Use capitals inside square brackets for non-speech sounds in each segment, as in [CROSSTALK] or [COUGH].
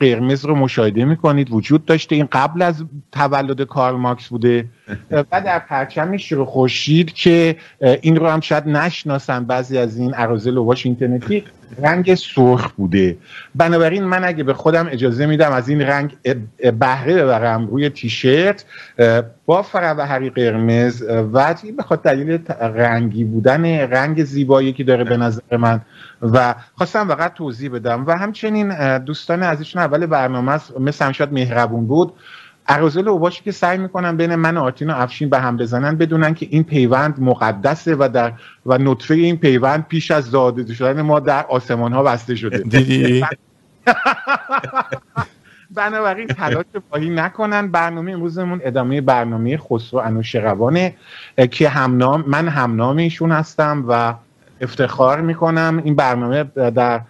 قرمز رو مشاهده می‌کنید. وجود داشته. این قبل از تولد کارل ماکس بوده. و در پرچم خورشید که این رو هم شاید نشناسن بعضی از این اراضی واش اینترنتی رنگ سرخ بوده. بنابراین من اگه به خودم اجازه میدم از این رنگ بهره ببرم روی تیشرت با فروهری قرمز و به خاطر دلیل رنگی بودن رنگ زیبایی که داره به نظر من. و خواستم فقط توضیح بدم. و همچنین دوستان عزیزشون اول برنامه مثل شاید مهربون بود. ارازل اوباشی که سعی می‌کنن بین من و آرتین و افشین به هم بزنن بدونن که این پیوند مقدسه و در و نطفه این پیوند پیش از زاده شدن ما در آسمان ها بسته شده. دیدی؟ [LAUGHS] بنابراین تلاش باهی نکنن. برنامه امروزمون ادامه برنامه خسرو انوشیروانه که همنام من همنام ایشون هستم و افتخار می‌کنم. این برنامه در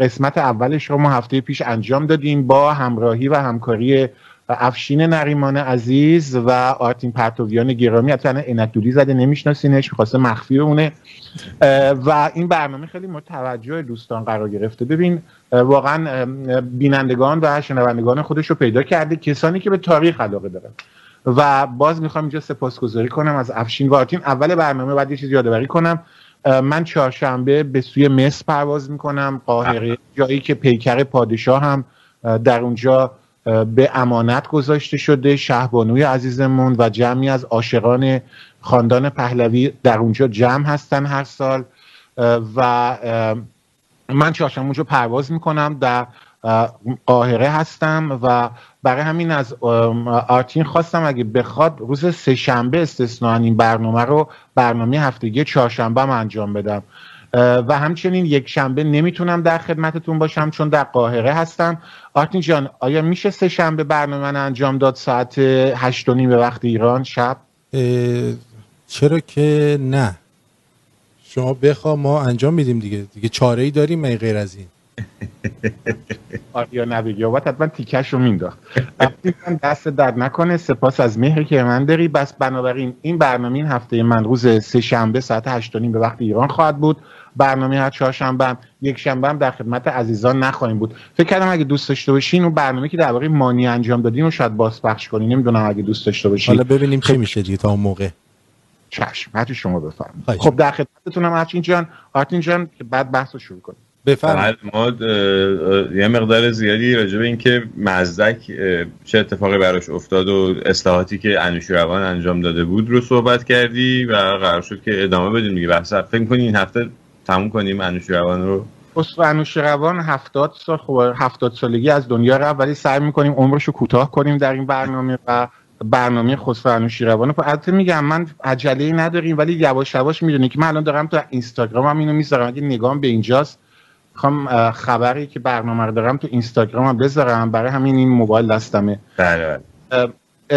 قسمت اولش رو ما هفته پیش انجام دادیم با همراهی و همکاری افشین نریمان عزیز و آرتین پرتویان گرامی. حتی انکدوری زده نمیشناسینش می‌خواسته مخفی اونه و این برنامه خیلی متوجه دوستان قرار گرفته. ببین واقعا بینندگان و شنوندگان خودش رو پیدا کرده کسانی که به تاریخ علاقه دارن. و باز می‌خوام اینجا سپاسگزاری کنم از افشین و آرتین. اول برنامه بعد یه چیز یادآوری کنم. من چهارشنبه به سوی مصر پرواز می‌کنم. قاهره جایی که پیکر پادشاه هم در اونجا به امانت گذاشته شده شهبانوی عزیزمون و جمعی از عاشقان خاندان پهلوی در اونجا جمع هستن هر سال. و من چهارشنبه اونجا پرواز می‌کنم. در قاهره هستم و برای همین از آرتین خواستم اگه بخواد روز سه شنبه استثنان این برنامه رو برنامه هفتگی چهارشنبه انجام بدم. و همچنین یک شنبه نمی‌تونم در خدمتتون باشم چون در قاهره هستم. آرتین جان آیا میشه سه شنبه برنامه انجام داد ساعت هشت و نیم به وقت ایران شب؟ چرا که نه. شما بخوا ما انجام میدیم دیگه. دیگه چاره ای داریم من غیر از این. آریا نبیگی آباد حتما تیکش رو مینداخت. دست درد نکنه سپاس از مهری که من داری. بس بنابراین این برنامه این هفته من روز سه شنبه ساعت هشت به وقت ایران خواهد بود. برنامه هر چهارشنبه یک شنبه هم در خدمت عزیزان نخواهیم بود. فکر کردم اگه دوست داشته باشین اون برنامه که در واقع مانی انجام دادیم رو شاید باز پخش کنیم نمی‌دونم اگه دوست داشته باشین. حالا ببینیم چی میشه دیگه تا اون موقع. چشم. شما بفرمایید. خب در خدمتتونم هرچین جان. آرتین جان بعد بحث رو شروع کنیم. بفرمایید. ما یه مقدار زیادی راجع به اینکه مزدک چه اتفاقی براش افتاد و اصلاحاتی که انوشیروان انجام داده بود رو صحبت کردی و قرار شد که ادامه بدیم دیگه. بحث فکر کنی این هفته تموم کنیم انوشیروان رو؟ خسرو انوشیروان هفتاد سال خب هفتاد سالگی از دنیا رفت ولی سعی می‌کنیم عمرش رو کوتاه کنیم در این برنامه و برنامه خسرو انوشیروان البته میگم من عجله نداریم ولی یواش یواش می‌دونی که من الان دارم تو اینستاگرام هم اینو می‌ذارم. اگه نگام به اینجاست می‌خوام خبری که برنامه رو دارم تو اینستاگرام هم بذارم. برای همین این موبایل دستمه. بله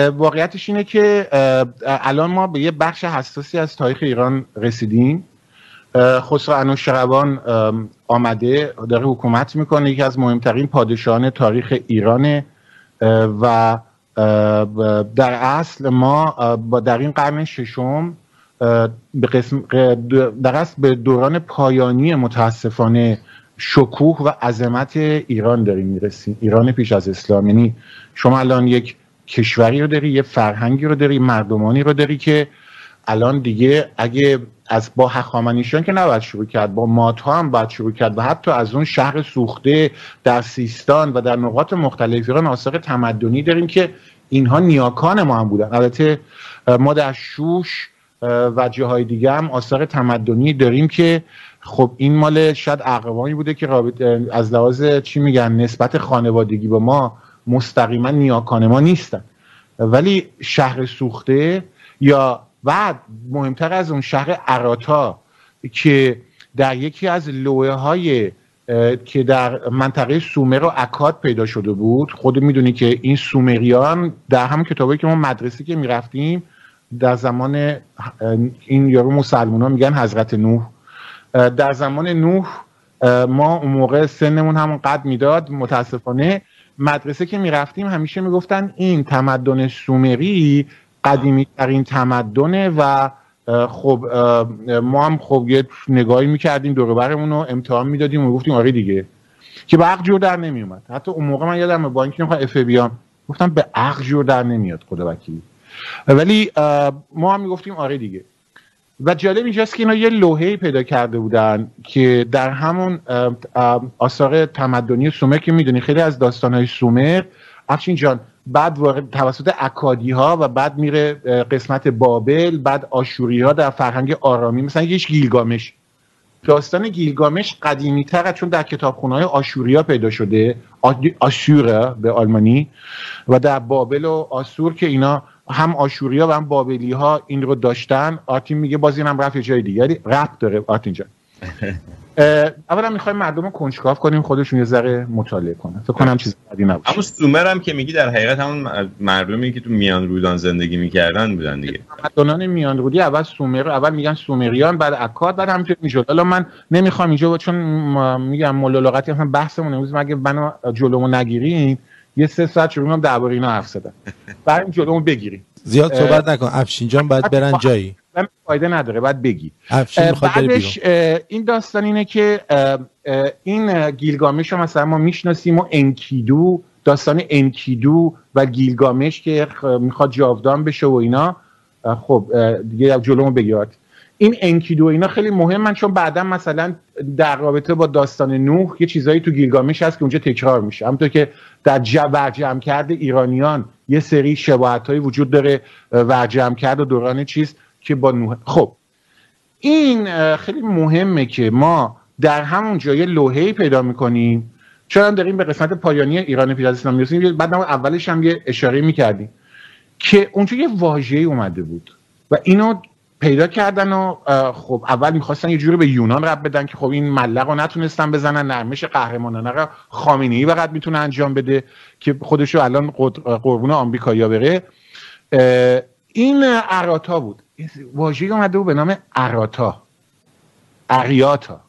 واقعیتش اینه که الان ما به یه بخش حساسی از تاریخ ایران رسیدیم. خسرو انوشیروان آمده داره حکومت می‌کنه. یکی از مهمترین پادشاهان تاریخ ایرانه. و در اصل ما با در این قرن ششم به قسم در اصل به دوران پایانی متاسفانه شکوه و عظمت ایران داریم می‌رسیم ایران پیش از اسلام. یعنی شما الان یک کشوری رو داری یه فرهنگی رو داری مردمانی رو داری که الان دیگه اگه از با هخامنشیان که نباید شروع کرد با ماتها هم باید شروع کرد و حتی از اون شهر سوخته در سیستان و در نقاط مختلف ایران آثار تمدنی داریم که اینها نیاکان ما هم بودن. البته ما در شوش و جاهای دیگه هم آثار تمدنی داریم که خب این مال شاید اقوانی بوده که از لحاظ چی میگن نسبت خانوادگی به ما مستقیما نیاکان ما نیستن. ولی شهر سوخته یا و مهمتر از اون شهر عراتا که در یکی از لوه های که در منطقه سومر و اکاد پیدا شده بود خود می‌دونی که این سومریان در هم کتابی که ما مدرسه که می‌رفتیم در زمان این یارو مسلمان ها میگن حضرت نوح. در زمان نوح ما اون موقع سنمون همون قد می‌داد متاسفانه. مدرسه که می‌رفتیم همیشه می‌گفتن این تمدن سومری قدیمی ترین تمدنه و خب ما هم خب یه نگاهی می‌کردیم دور برمون رو امتحان می‌دادیم و گفتیم آره دیگه. که به عقل جور در نمیومد. حتی اون موقع من یادم با اینکه می‌خوام اف بیام گفتم به عقل جور در نمیاد خدا وکیلی. ولی ما هم می‌گفتیم آره دیگه. و جالب اینجاست که اینا یه لوحه پیدا کرده بودن که در همون آثار تمدنی سومر که می‌دونی خیلی از داستانهای سومر. افشین جان بعد توسط اکادی ها و بعد میره قسمت بابل بعد آشوری ها در فرهنگ آرامی مثلا یکیش گیلگامش. داستان گیلگامش قدیمی تر چون در کتابخونه های آشوریا پیدا شده آشوره به آلمانی و در بابل و آسور که اینا هم آشوریا و هم بابلی ها این رو داشتن. آرتین میگه باز این هم رفت جای دیگه یعنی رفت داره. آرتین جان. [LAUGHS] اولا می‌خوایم مردم رو کنیم خودشون یه ذره مطالعه کنن. فکر کنم چیز بدی نباشه. اما سومر هم که میگی در حقیقت همون مردمی که تو میان رودان زندگی می‌کردن بودن دیگه. تمدنان میان رودی اول سومر اول میگن سومریان بعد اکاد بعد همینطور می‌شد. حالا من نمی‌خوام اینجا چون میگم مولولغتی مثلا بحثمون امروز مگه منو جلومو نگیرین؟ یه سه ساعت شروع کنم درباره اینا حرف زدن. بریم جلومو بگیریم. زیاد صحبت نکن. افشین جان باید برن جایی. فایده نداره باید بگی. بعدش این داستان اینه که این گیلگامش رو مثلا ما می‌شناسیم و انکیدو داستان انکیدو و گیلگامش که می‌خواد جاودان بشه و اینا. خب دیگه جلومو بگیرد این انکیدو اینا خیلی مهمن چون بعدا مثلا در رابطه با داستان نوح یه چیزایی تو گیلگامش هست که اونجا تکرار میشه. همونطور که در جمع کرده ایرانیان یه سری شباهت وجود داره. ورجم کرد و دوران چیز که با نوح خب این خیلی مهمه که ما در همون جای لوحه پیدا می‌کنیم. چون داریم به قسمت پایانی ایران پیش از اسلام می‌رسیم. بعد اولش هم یه اشاره می‌کردیم که اونجا یه واژه‌ای اومده بود و اینو پیدا کردن و خب اول می‌خواستن یه جوری به یونان رب بدن که خب این ملق رو نتونستن بزنن نرمش قهرمانانه رو خامنه ای فقط می‌تونه انجام بده که خودشو الان قربون آمریکایی‌ها بره. این عراتا بود. واژه اومده بود به نام عراتا اریاتا.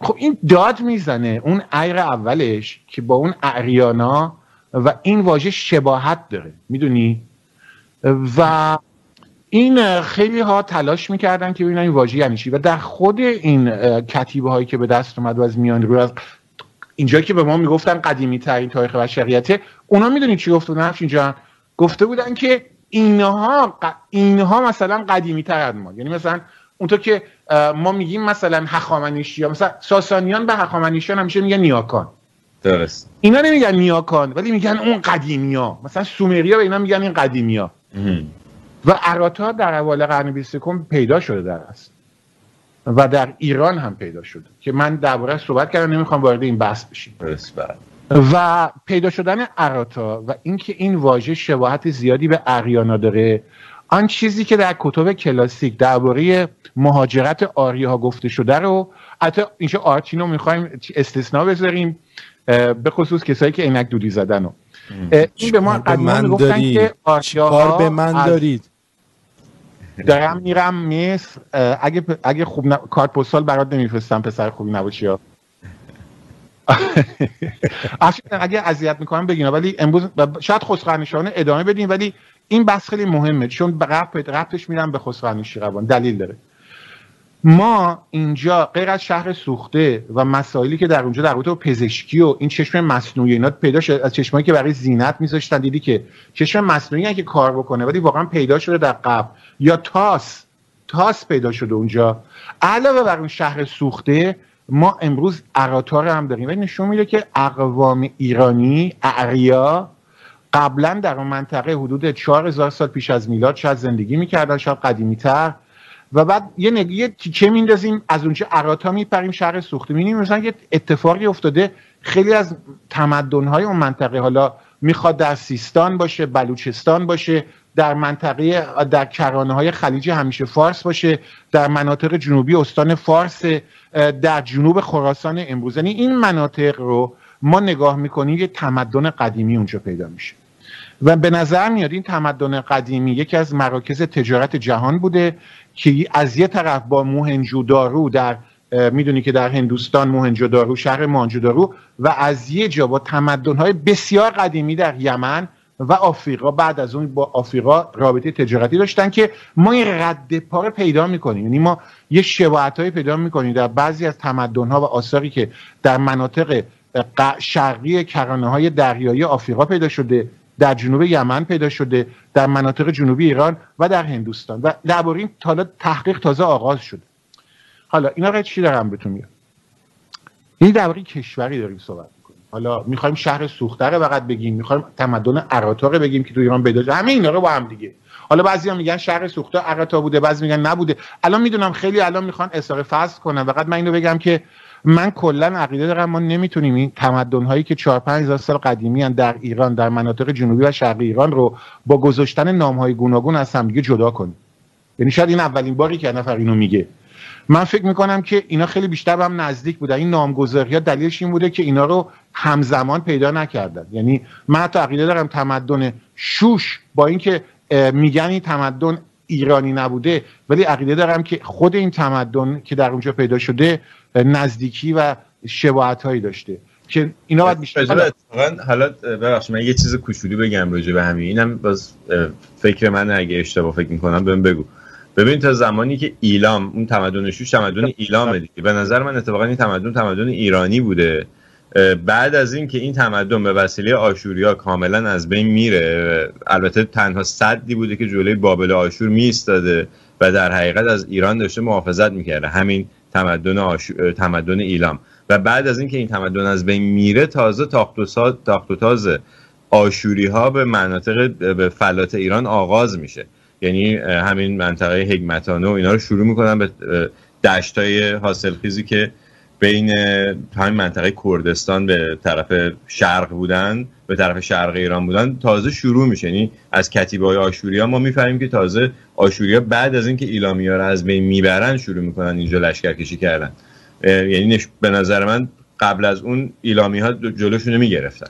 خب این داد می‌زنه اون ایر اولش که با اون اریانا و این واژه شباهت داره. می‌دونی؟ و این خیلی ها تلاش می‌کردن که ببینن این واژه یعنی چی. و در خود این کتیبه هایی که به دست اومد و از میان رو از اینجا که به ما می‌گفتن قدیمی ترین تاریخ بشریته اونا می‌دونید چی گفته بودن اینجا؟ گفته بودن که اینها اینها مثلا قدیمی تر از ما. یعنی مثلا اونطور که ما میگیم مثلا هخامنشی ها مثلا ساسانیان به هخامنشیان همیشه میگن نیاکان. درست. اینا نمیگن نیاکان ولی میگن اون قدیمی ها مثلا سومریا به اینا میگن این قدیمی ها و عراتا در اول قرن 20 پیدا شده در است. و در ایران هم پیدا شده. که من درباره صحبت کردم نمی‌خوام وارد این بحث بشیم. بله. و پیدا شدن عراتا و اینکه این واژه شباهت زیادی به اریانا داره آن چیزی که در کتب کلاسیک درباره مهاجرت آریاها گفته شده رو حتی اینجا آرتینو می‌خوایم استثناء بذاریم به خصوص کسایی که عینک دودی زدن رو. این به ما قدیما می‌گفتن که آریاها به من دارید؟ دارم میرم مصر اگه اگه خوب ن... کارت پستال برات نمیفرستم پسر خوبی نباشی ها. [LAUGHS] اگه اذیت می‌کنم بگین ولی امروز شاید خسروانشانه ادامه بدین ولی این بحث خیلی مهمه چون ربطش میرم به خسروانشیروان دلیل داره. ما اینجا غیر از شهر سوخته و مسائلی که در اونجا در رابطه پزشکی و این چشم مصنوعی اینا پیدا شده از چشمایی که برای زینت میذاشتن دیدی که چشم مصنوعی که کار بکنه ولی واقعا پیدا شده در قبل. یا تاس تاس پیدا شده اونجا. علاوه بر اون شهر سوخته ما امروز عراتار هم داریم. و نشون میده که اقوام ایرانی اعریا قبلا در اون منطقه حدود 4000 سال پیش از میلاد شاید زندگی می‌کردن شاید قدیمی تر و بعد یه نگیه تیکه میندازیم از اونجا عراتا میپریم شهر سوخته. می‌بینیم مثلا یه اتفاقی افتاده خیلی از تمدنهای اون منطقه حالا می‌خواد در سیستان باشه بلوچستان باشه در منطقه در کرانه های خلیج همیشه فارس باشه در مناطق جنوبی استان فارس در جنوب خراسان امروز. یعنی این مناطق رو ما نگاه می‌کنیم یه تمدن قدیمی اونجا پیدا میشه. و به نظر میاد این تمدن قدیمی یکی از مراکز تجارت جهان بوده که از یه طرف با موهنجودارو در می‌دونی که در هندوستان موهنجودارو شهر موهنجودارو و از یه جا با تمدن‌های بسیار قدیمی در یمن و آفریقا بعد از اون با آفریقا رابطه تجارتی داشتن که ما این رد پیدا می‌کنیم. یعنی ما یه شباهت پیدا می‌کنیم در بعضی از تمدن ها و آثاری که در مناطق شرقی کرانه های دریایی آفریقا پیدا شده در جنوب یمن پیدا شده در مناطق جنوبی ایران و در هندوستان. و درباره این حالا تحقیق تازه آغاز شده. حالا اینا چی دارم بهتون میگم؟ این درباره کشوری داریم صحبت حالا می‌خوایم شهر سوخته رو فقط بگیم می‌خوایم تمدن عراتا بگیم که تو ایران پیدا همه اینا رو با هم دیگه. حالا بعضی میگن شهر سوخته عراتا بوده بعضی میگن نبوده. الان می‌دونم خیلی الان می‌خوان اصاره فصل کنن. فقط من اینو بگم که من کلا عقیده دارم ما نمی‌تونیم این تمدن هایی که 4 5000 سال قدیمی هن در ایران در مناطق جنوبی و شرقی ایران رو با گذاشتن نام های گوناگون از هم دیگه جدا کنیم. یعنی شاید این اولین باری که نفر اینو میگه. من فکر می‌کنم که اینا خیلی بیشتر هم نزدیک بودن این نامگذاری ها دلیلش این بوده که اینا رو همزمان پیدا نکردن. یعنی من حتی عقیده دارم تمدن شوش با اینکه میگن این تمدن ایرانی نبوده ولی عقیده دارم که خود این تمدن که در اونجا پیدا شده نزدیکی و شباهت هایی داشته. که اینا باید میشه حالا ببخش من یه چیز کوچولی بگم راجع به همین. اینم باز فکر من اگه اشتباه فکر می‌کنم بهم بگو. ببین تا زمانی که ایلام اون تمدن شوش تمدن ایلام دیگه. به نظر من اتفاقا این تمدن تمدن ایرانی بوده. بعد از این که این تمدن به وسیله آشوریا کاملا از بین میره البته تنها صدی بوده که جلوی بابل آشور میستاده و در حقیقت از ایران داشته محافظت می‌کرده. همین تمدن, آشو... تمدن ایلام. و بعد از اینکه این تمدن از بین میره تازه تاخت و, سا... تاخت و تازه آشوری ها به مناطق به فلات ایران آغاز میشه. یعنی همین منطقه هگمتانه و اینا رو شروع می‌کنن به دشت های حاصل خیزی که بین همین منطقه کردستان به طرف شرق بودن به طرف شرق ایران بودن تازه شروع میشه. یعنی از کتیبه های آشوریا ما می‌فهمیم که تازه آشوریا بعد از اینکه ایلامیا رو از بین می‌برن شروع می‌کنن اینجا لشکرکشی کردن. یعنی به نظر من قبل از اون ایلامی ها جلوشونو می‌گرفتن.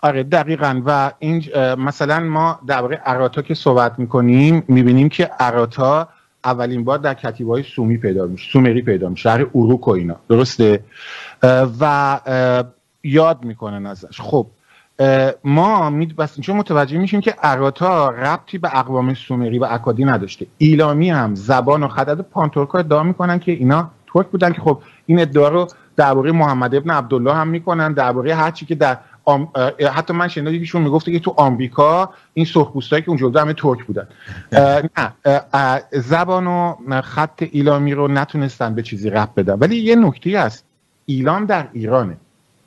آره دقیقا. و این مثلا ما درباره عراتا که صحبت می‌کنیم می‌بینیم که عراتا اولین بار در کتیبه های سومی پیدا میشه سومری پیدا میشه شهر اروک و اینا. درسته؟ و یاد می‌کنن ازش. خب ما بس چون متوجه میشیم که عراتا ربطی به اقوام سومری و اکادی نداشته. ایلامی هم زبان و خدد پانتورکا ادعا می‌کنن که اینا ترک بودن که خب این ادعا رو درباره محمد ابن عبدالله هم می‌کنن درباره هر چی که در حتی من شنیدم یکیشون می‌گفته که تو آمریکا این سرخپوستایی که اونجا بودن همه ترک بودن. نه زبان و خط ایلامی رو نتونستن به چیزی رب بدن. ولی یه نکته هست ایلام در ایرانه.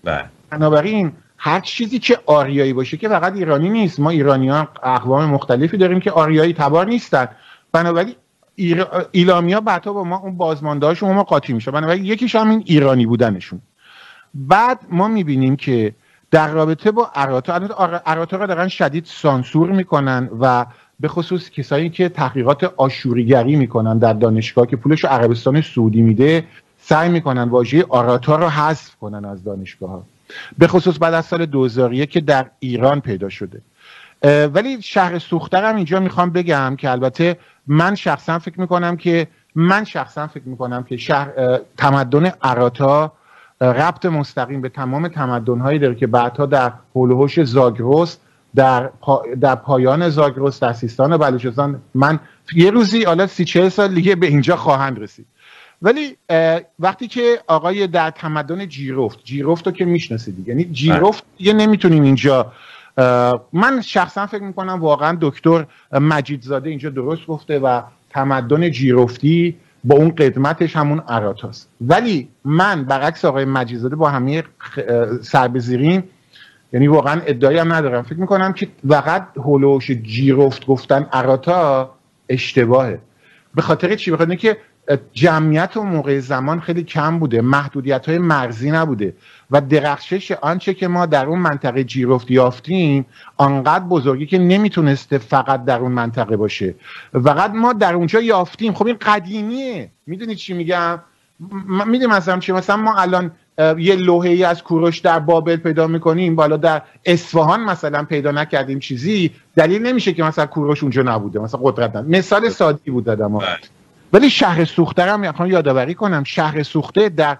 بله. بنابراین هر چیزی که آریایی باشه که فقط ایرانی نیست. ما ایرانی ها اقوام مختلفی داریم که آریایی تبار نیستن. بنابراین ایر... ایلامیا بعدا با ما اون بازماندهاشون ما قاطی میشه بنابراین یکیش هم این ایرانی بودنشون. بعد ما می‌بینیم که در رابطه با اراتا اراتا را دارن شدید سانسور می‌کنن و به خصوص کسایی که تحقیقات آشوریگری می‌کنن در دانشگاه که پولش عربستان سعودی میده سعی می‌کنن واژه آراتا رو حذف کنن از دانشگاه ها به خصوص بعد از سال 2001 که در ایران پیدا شده. ولی شهر سوخترم اینجا می‌خوام بگم که البته من شخصا فکر می‌کنم که من شخصا فکر می‌کنم که شهر تمدن اراتا ربط مستقیم به تمام تمدنهایی داره که بعدها در هولوهوش زاگرس در, در پایان زاگرس در سیستان بلوچستان. من یه روزی حالا سی چه سال دیگه به اینجا خواهند رسید. ولی وقتی که آقای در تمدن جیروفت جیروفت رو که می‌شناسید یعنی جیروفت یه نمی‌تونیم اینجا من شخصا فکر می‌کنم واقعا دکتر مجیدزاده اینجا درست گفته و تمدن جیروفتی با اون قدمتش همون عراتاست ولی من برعکس آقای مجیزاده با همه سربزیرین یعنی واقعا ادعایی هم ندارم. فکر می‌کنم که فقط هولوش جیرفت گفتن عراتا اشتباهه. به خاطر چی؟ بخاطر که جمعیت و موقع زمان خیلی کم بوده محدودیت های مرزی نبوده و درخشش آنچه که ما در اون منطقه جیرفت یافتیم آنقدر بزرگی که نمی‌تونسته فقط در اون منطقه باشه فقط ما در اونجا یافتیم خب این قدیمیه می‌دونید چی میگم می‌دونی مثلا چی مثلا ما الان یه لوحه ای از کوروش در بابل پیدا می‌کنیم بالا در اصفهان مثلا پیدا نکردیم چیزی دلیل نمیشه که مثلا کوروش اونجا نبوده مثلا قدرت. مثال سادی بود دادم. ولی شهر سوخته هم می‌خوام یادآوری کنم. شهر سوخته در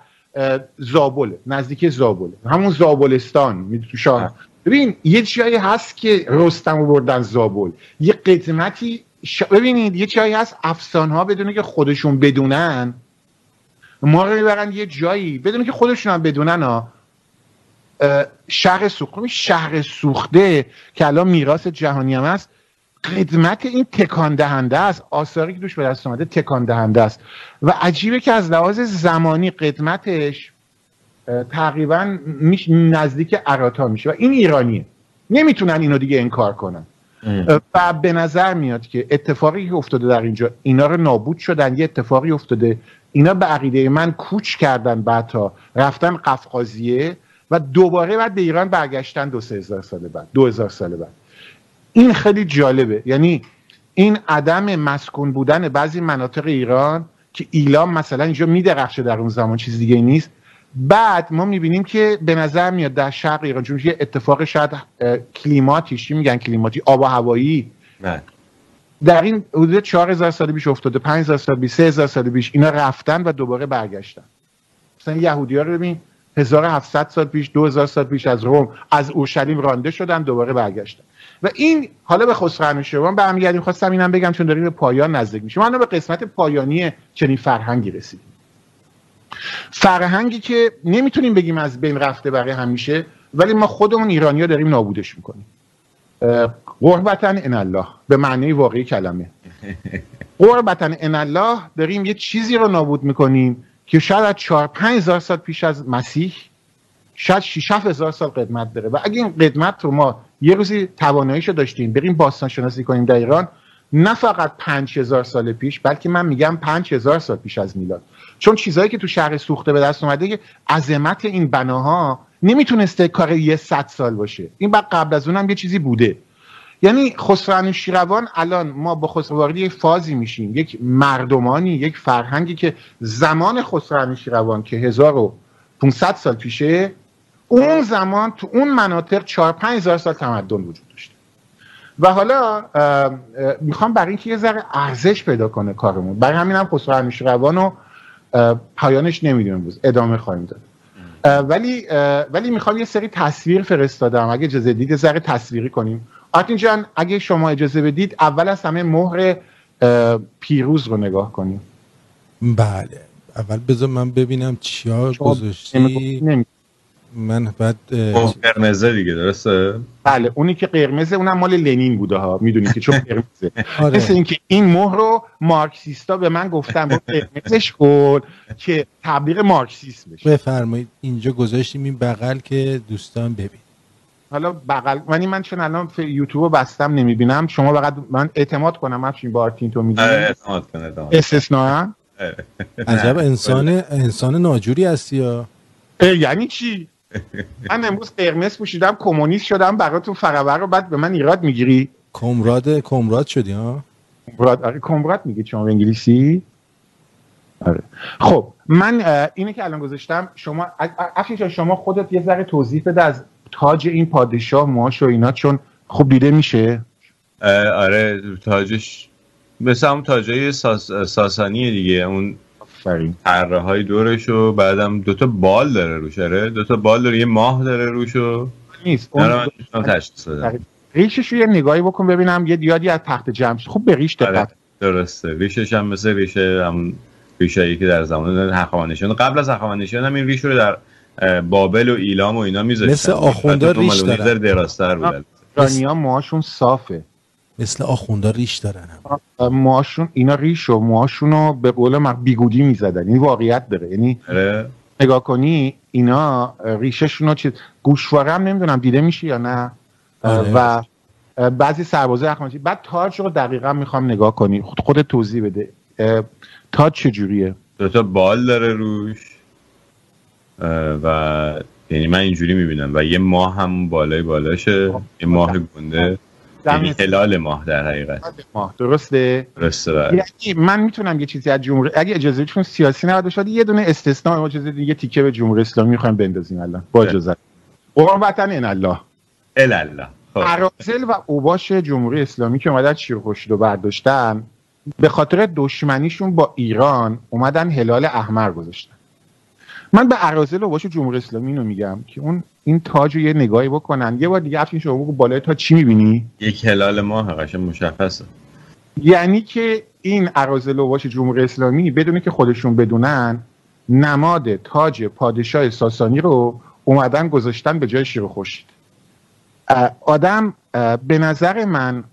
زابل نزدیک زابل. همون زابلستان شاه بله. ببین یه جایی هست که رستم بردن زابل. یه قدمتی ببینید یه جایی هست افسان ها بدونه که خودشون بدونن ما رو می‌برن یه جایی بدون که خودشون هم بدونن ها. شهر سوخته شهر سوخته که الان میراث جهانی هم است قدمت این تکان دهنده است. آثاری که دوش به دست اومده تکان دهنده است. و عجیبه که از لحاظ زمانی قدمتش تقریبا نزدیک عراتا میشه. و این ایرانیه. نمی‌تونن اینو دیگه انکار کنن. و به نظر میاد که اتفاقی که افتاده در اینجا اینا رو نابود شدن. یه اتفاقی افتاده. اینا به عقیده من کوچ کردن بعدها. رفتن قفقازیه و دوباره بعد به ایران برگشتن دو سه هزار سال بعد. دو هزار سال بعد. این خیلی جالبه. یعنی این عدم مسکون بودن بعضی مناطق ایران که ایلام مثلا اینجا میدرخشه در اون زمان چیز دیگه نیست. بعد ما می‌بینیم که به نظر میاد در شرق ایران چون یه اتفاق شاید کلیماتی چی میگن کلیماتی؟ آب و هوایی. نه. در این حدود 4000 سال پیش افتاده 5000 سال پیش 3000 سال پیش اینا رفتن و دوباره برگشتن. مثلا یهودی ها رو ببین 1700 سال پیش 2000 سال پیش از روم از اورشلیم رانده شدن دوباره برگشتن. و این حالا به خسرو به برمیگردیم خواستم اینم بگم چون داریم به پایان نزدیک میشیم. ما به قسمت پایانی چنین فرهنگی رسیدیم. فرهنگی که نمی‌تونیم بگیم از بین رفته برای همیشه ولی ما خودمون ایرانیا داریم نابودش می‌کنیم. قربتن ان الله به معنی واقعی کلمه. قربتن ان الله داریم یه چیزی رو نابود می‌کنیم که شاید از 4 5000 سال پیش از مسیح شاید 6 هزار سال قدمت داره. و اگه این قدمت رو ما یه روزی تواناییشو داشتیم. بریم باستان شناسی کنیم در ایران. نه فقط 5000 سال پیش بلکه من میگم 5000 سال پیش از میلاد. چون چیزهایی که تو شهر سوخته به دست اومده که عظمت این بناها نمی‌تونسته کار یه صد سال باشه. این بعد قبل از اونم یه چیزی بوده. یعنی خسرو شیروان الان ما با خسرو یک فازی میشیم. یک مردمانی یک فرهنگی که زمان خسرو شیروان که 1500 سال پیشه اون زمان تو اون مناطق 4 5000 سال تمدن وجود داشته. و حالا می‌خوام برای اینکه یه ذره ارزش پیدا کنه کارمون. برای همینم خسرو شیروان رو پایانش نمی‌دونم امروز. ادامه خواهیم داد. ولی ولی می‌خوام یه سری تصویر فرستادم. اگه اجازه دید ذره تصویری کنیم. آرتین جان اگه شما اجازه بدید اول از همه مهر پیروز رو نگاه کنیم. بله. اول بذار من ببینم چیا گذاشتی. من بعد قرمزه دیگه درسته؟ بله اونی که قرمزه اونم مال لنین بوده ها می‌دونی که چون قرمزه. [LAUGHS] آره. مثل اینکه این مهر رو مارکسیستا به من گفتن با قرمزش کن که تبلیغ مارکسیسم بشه. بفرمایید اینجا گذاشتیم این بغل که دوستان ببین حالا بغل ولی من چون الان یوتیوب بستم نمی‌بینم. شما فقط من اعتماد کنم افشین بارتین تو میگی اعتماد کنه استثنا عجب [LAUGHS] انسان انسان ناجوری هستی یا؟ یعنی چی؟ من امروز قرمز پوشیدم کمونیست شدم براتون فقبر رو بعد به من ایراد می‌گیری؟ کمراد کمراد شدی ها؟ کمراد آره کمراد میگی شما به انگلیسی؟ آره. خب من اینه که الان گذاشتم شما افشین شما خودت یه ذره توضیح بده از تاج این پادشاه موهاش و اینا چون خوب دیده میشه. آره تاجش مثل همون تاجای ساس... ساسانیه دیگه اون پره های دورش و بعدم دوتا بال داره روش آره. دوتا بال داره یه ماه داره روشو نیست. اون ریشش رو یه نگاهی بکن ببینم یه دیادی از تحت جمع خوب به ریش دقت. آره، درسته. ریشش هم مثل ریشه هم ریشایی که در زمان هخامنشیان. قبل از هخامنشیان هم این ریش رو در بابل و ایلام و اینا میذاشتن. مثل آخوندا ریش دارن. دراستر بودن ایرانی‌ها موهاشون صافه. مثل آخوندا ریش دارن موهاشون اینا ریش و موهاشون رو به قول من بیگودی می‌زدن. این واقعیت داره. یعنی اره. نگاه کنی اینا ریششون رو چیز گوشواره هم نمی‌دونم دیده میشه یا نه. آره. و بعضی سربازه اخماتی بعد تاج رو دقیقا می‌خوام نگاه کنی. خود خود توضیح بده. تاج چجوریه؟ دو تا بال داره روش. و یعنی من اینجوری می‌بینم. و یه ماه هم بالای بالاشه. یه ماه گنده. یعنی هلال ماه در حقیقت. ماه. درسته؟ درسته بله. یعنی من می‌تونم یه چیزی از جمهوری اگه اجازه چون سیاسی نباید بشه یه دونه استثناء اجازه دیگه تیکه به جمهوری اسلامی می‌خوایم بندازیم الان. با اجازه. قرآن وطن ان الله الله ارازل و اوباش جمهوری اسلامی که اومدن شیرخورشید رو برداشتن به خاطر دشمنیشون با ایران اومدن هلال احمر گذاشتن. من به ارازل و جمهوری اسلامی اینو میگم که اون این تاج رو یه نگاهی بکنن. یه بار دیگه افشین شما بگو بالای تا چی می‌بینی؟ یک هلال ماه قشنگ مشخصه. یعنی که این ارازل و جمهوری اسلامی بدونه که خودشون بدونن نماد تاج پادشاه ساسانی رو اومدن گذاشتن به جای شیر و خورشید. آدم به نظر من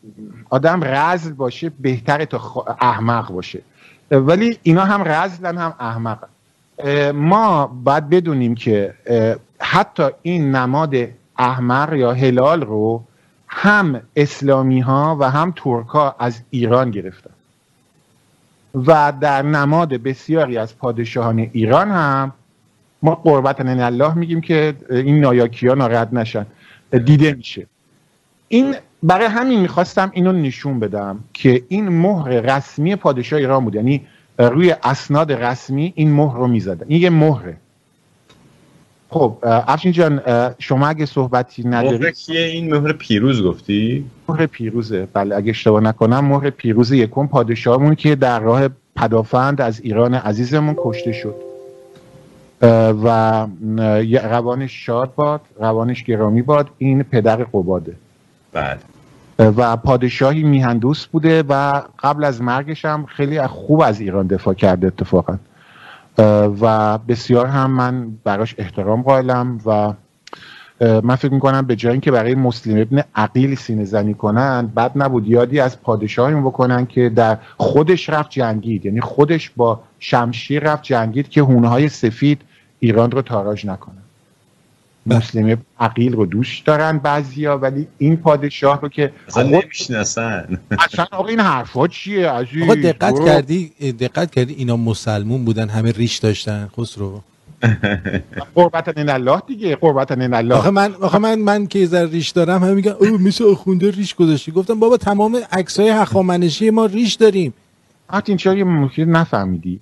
آدم رزل باشه بهتره تا احمق باشه. ولی اینا هم رزلن هم احمق ما باید بدونیم که حتی این نماد احمق یا هلال رو هم اسلامی ها و هم ترک ها از ایران گرفتن. و در نماد بسیاری از پادشاهان ایران هم ما قربت الله میگیم که این نایاکی ها ناراحت نشن. دیده میشه. این برای همین می‌خواستم اینو نشون بدم که این مهر رسمی پادشاه ایران بود. یعنی روی اسناد رسمی این مهر رو می‌زدن این یه مهره. خب افشین جان شما اگه صحبتی نداری مهر کیه؟ این مهر پیروز گفتی؟ مهر پیروزه. بله اگه اشتباه نکنم مهر پیروز یکم پادشاهمون که در راه پدافند از ایران عزیزمون کشته شد. و روانش شاد باد روانش گرامی باد. این پدر قباده. بله و پادشاهی میهندوس بوده و قبل از مرگش هم خیلی خوب از ایران دفاع کرده اتفاقا. و بسیار هم من براش احترام قائلم و من فکر می‌کنم به جای اینکه برای مسلم ابن عقیل سینه زنی کنن بد نبود یادی از پادشاهی بکنن که در خودش رفت جنگید. یعنی خودش با شمشیر رفت جنگید که هونه های سفید ایران رو تاراج نکنن مسلم عقیل رو دوست دارن بعضیا ولی این پادشاه رو که اصلا نمی‌شناسن. اصلا آقا این حرفا چیه؟ آقا دقت کردی دقت کردی اینا مسلمون بودن همه ریش داشتن خسرو. [LAUGHS] قربت ان الله دیگه قربت ان الله. آخه من آخه من من که زر ریش دارم همه میگن او مثل اخونده ریش گذاشتی. گفتم بابا تمام عکسای هخامنشی ما ریش داریم. این چرا یه ممکن نفهمیدی.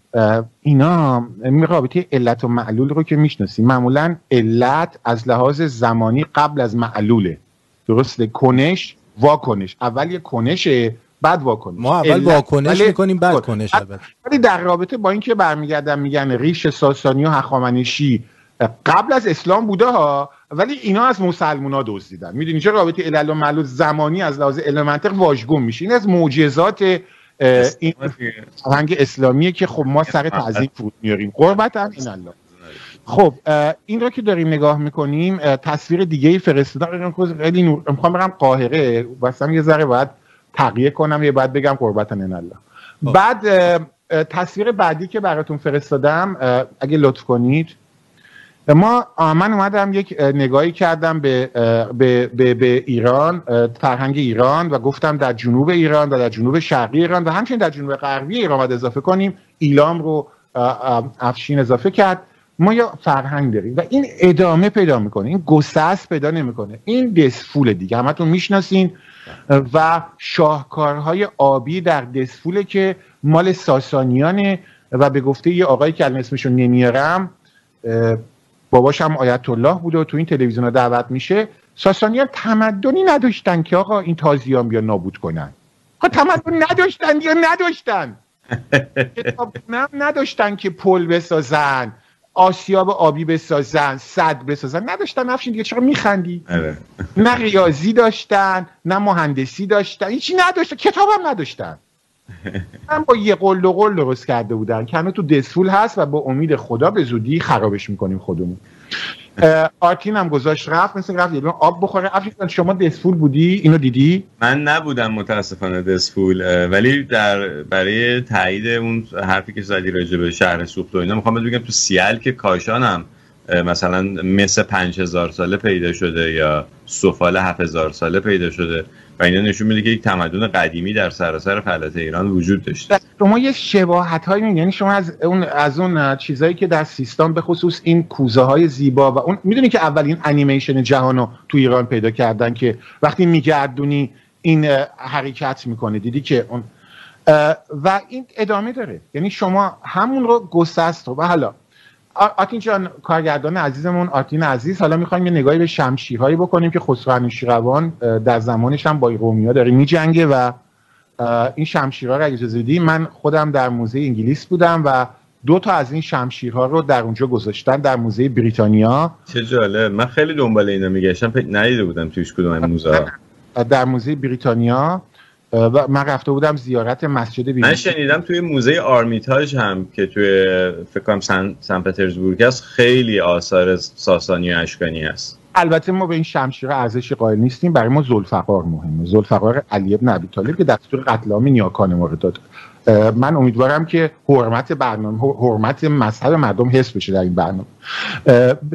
اینا رابطه علت و معلول رو که می‌شناسی معمولا علت از لحاظ زمانی قبل از معلوله. درسته؟ کنش واکنش. اول یه کنشه بعد واکنش. ما اول واکنش می‌کنیم بعد کنش ولی در رابطه با اینکه برمیگردن میگن ریش ساسانی و هخامنشی قبل از اسلام بوده ها ولی اینا از مسلمونا دزدیدن. می‌دونی چه رابطه علل و معلول زمانی از لحاظ علم منطق واژگون میشه؟ این از معجزات این فرهنگ اسلامیه که خب ما سر تعظیم فرود میاریم. قربت هم این الله. خب این رو که داریم نگاه می‌کنیم تصویر دیگه ای فرستادم خیلی نور می‌خوام برم قاهره. واسم یه ذره باید تقیه کنم یه باید بگم قربتن این الله. خب. بعد تصویر بعدی که براتون فرستادم اگه لطف کنید ما من اومدم یک نگاهی کردم به, به, به, به ایران فرهنگ ایران و گفتم در جنوب ایران و در جنوب شرقی ایران و همچنین در جنوب غربی ایران باید اضافه کنیم. ایلام رو افشین اضافه کرد. ما یا فرهنگ داریم و این ادامه پیدا می‌کنه این گسست پیدا نمی‌کنه. این دسفول دیگه. همتون می‌شناسین. و شاهکارهای آبی در دسفوله که مال ساسانیانه و به گفته یه آقایی که الان نمیارم باباش هم آیت الله بوده و تو این تلویزیون دعوت میشه. ساسانیان تمدنی نداشتن که آقا این تازیان بیا نابود کنن. ها تمدن نداشتن یا نداشتن؟ [LAUGHS] کتاب نداشتن که پل بسازن آسیاب آبی بسازن صد بسازن. نداشتن نفشین دیگه چرا میخندی؟ آره. نه ریاضی داشتن نه مهندسی داشتن. هیچی نداشتن. کتاب هم نداشتن. من با یه قل و قل درست کرده بودن که همه تو دسفول هست و با امید خدا به زودی خرابش می‌کنیم خودمون. آرتین هم گذاشت رفت مثل رفت یه آب بخوره. افشین شما دسفول بودی؟ اینو دیدی؟ من نبودم متاسفانه دسفول ولی در برای تایید اون حرفی که زدی راجع به شهر سوخت و اینا می‌خوام بگم تو سیال که کاشانم مثلا مثل 5000 ساله پیدا شده یا سفال 7000 ساله پیدا شده. و اینا نشون میده که یک تمدن قدیمی در سراسر فلات ایران وجود داشته. شما یه شباهت هایی یعنی شما از اون از اون چیزایی که در سیستان به خصوص این کوزه های زیبا و اون می‌دونی که اولین انیمیشن جهانو تو ایران پیدا کردن که وقتی میگردونی این حرکت می‌کنه دیدی که اون و این ادامه داره. یعنی شما همون رو گسست و حالا آتین جان کارگردان عزیزمون آتین عزیز حالا می‌خوایم یه نگاهی به شمشیرهایی بکنیم که خسرو انوشیروان در زمانش هم با رومیا داره میجنگه و این شمشیرها رو اگه اجازه من خودم در موزه انگلیس بودم و دو تا از این شمشیرها رو در اونجا گذاشتن در موزه بریتانیا. چه جالب. من خیلی دنبال اینا میگشتم ندیده بودم تویش کدوم موزه در موزه بریتانیا. و من رفته بودم زیارت مسجد من شنیدم توی موزه آرمیتاژ هم که توی فکر کنم سن, سن پترزبورگ است خیلی آثار ساسانی و اشکانی است. البته ما به این شمشیر ارزش قائل نیستیم برای ما ذوالفقار مهمه. ذوالفقار علی ابن ابی طالب که دستور قتل عام نیاکان مورد داد. من امیدوارم که حرمت برنامه حرمت مذهب مردم حس بشه در این برنامه.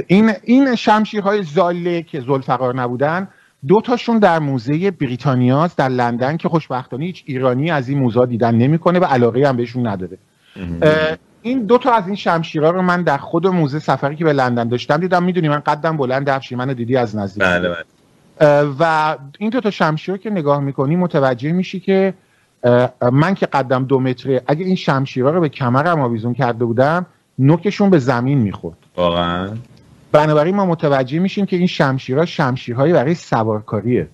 این این شمشیرهای زاله که ذوالفقار نبودن دو تاشون در موزه بریتانیاست در لندن که خوشبختانه هیچ ایرانی از این موزه دیدن نمی‌کنه و علاقه هم بهشون نداره. این دو تا از این شمشیرها رو من در خود موزه سفری که به لندن داشتم دیدم می‌دونی من قدم بلند افشی من دیدی از نزدیک. بله بله. و این دو تا شمشیر که نگاه می‌کنی متوجه میشی که من که قدم دو متره اگه این شمشیرها رو به کمرم آویزون کرده بودم نوکشون به زمین می‌خورد. واقعا؟ بنابراین ما متوجه میشیم که این شمشیرها شمشیرهایی برای سوارکاریه.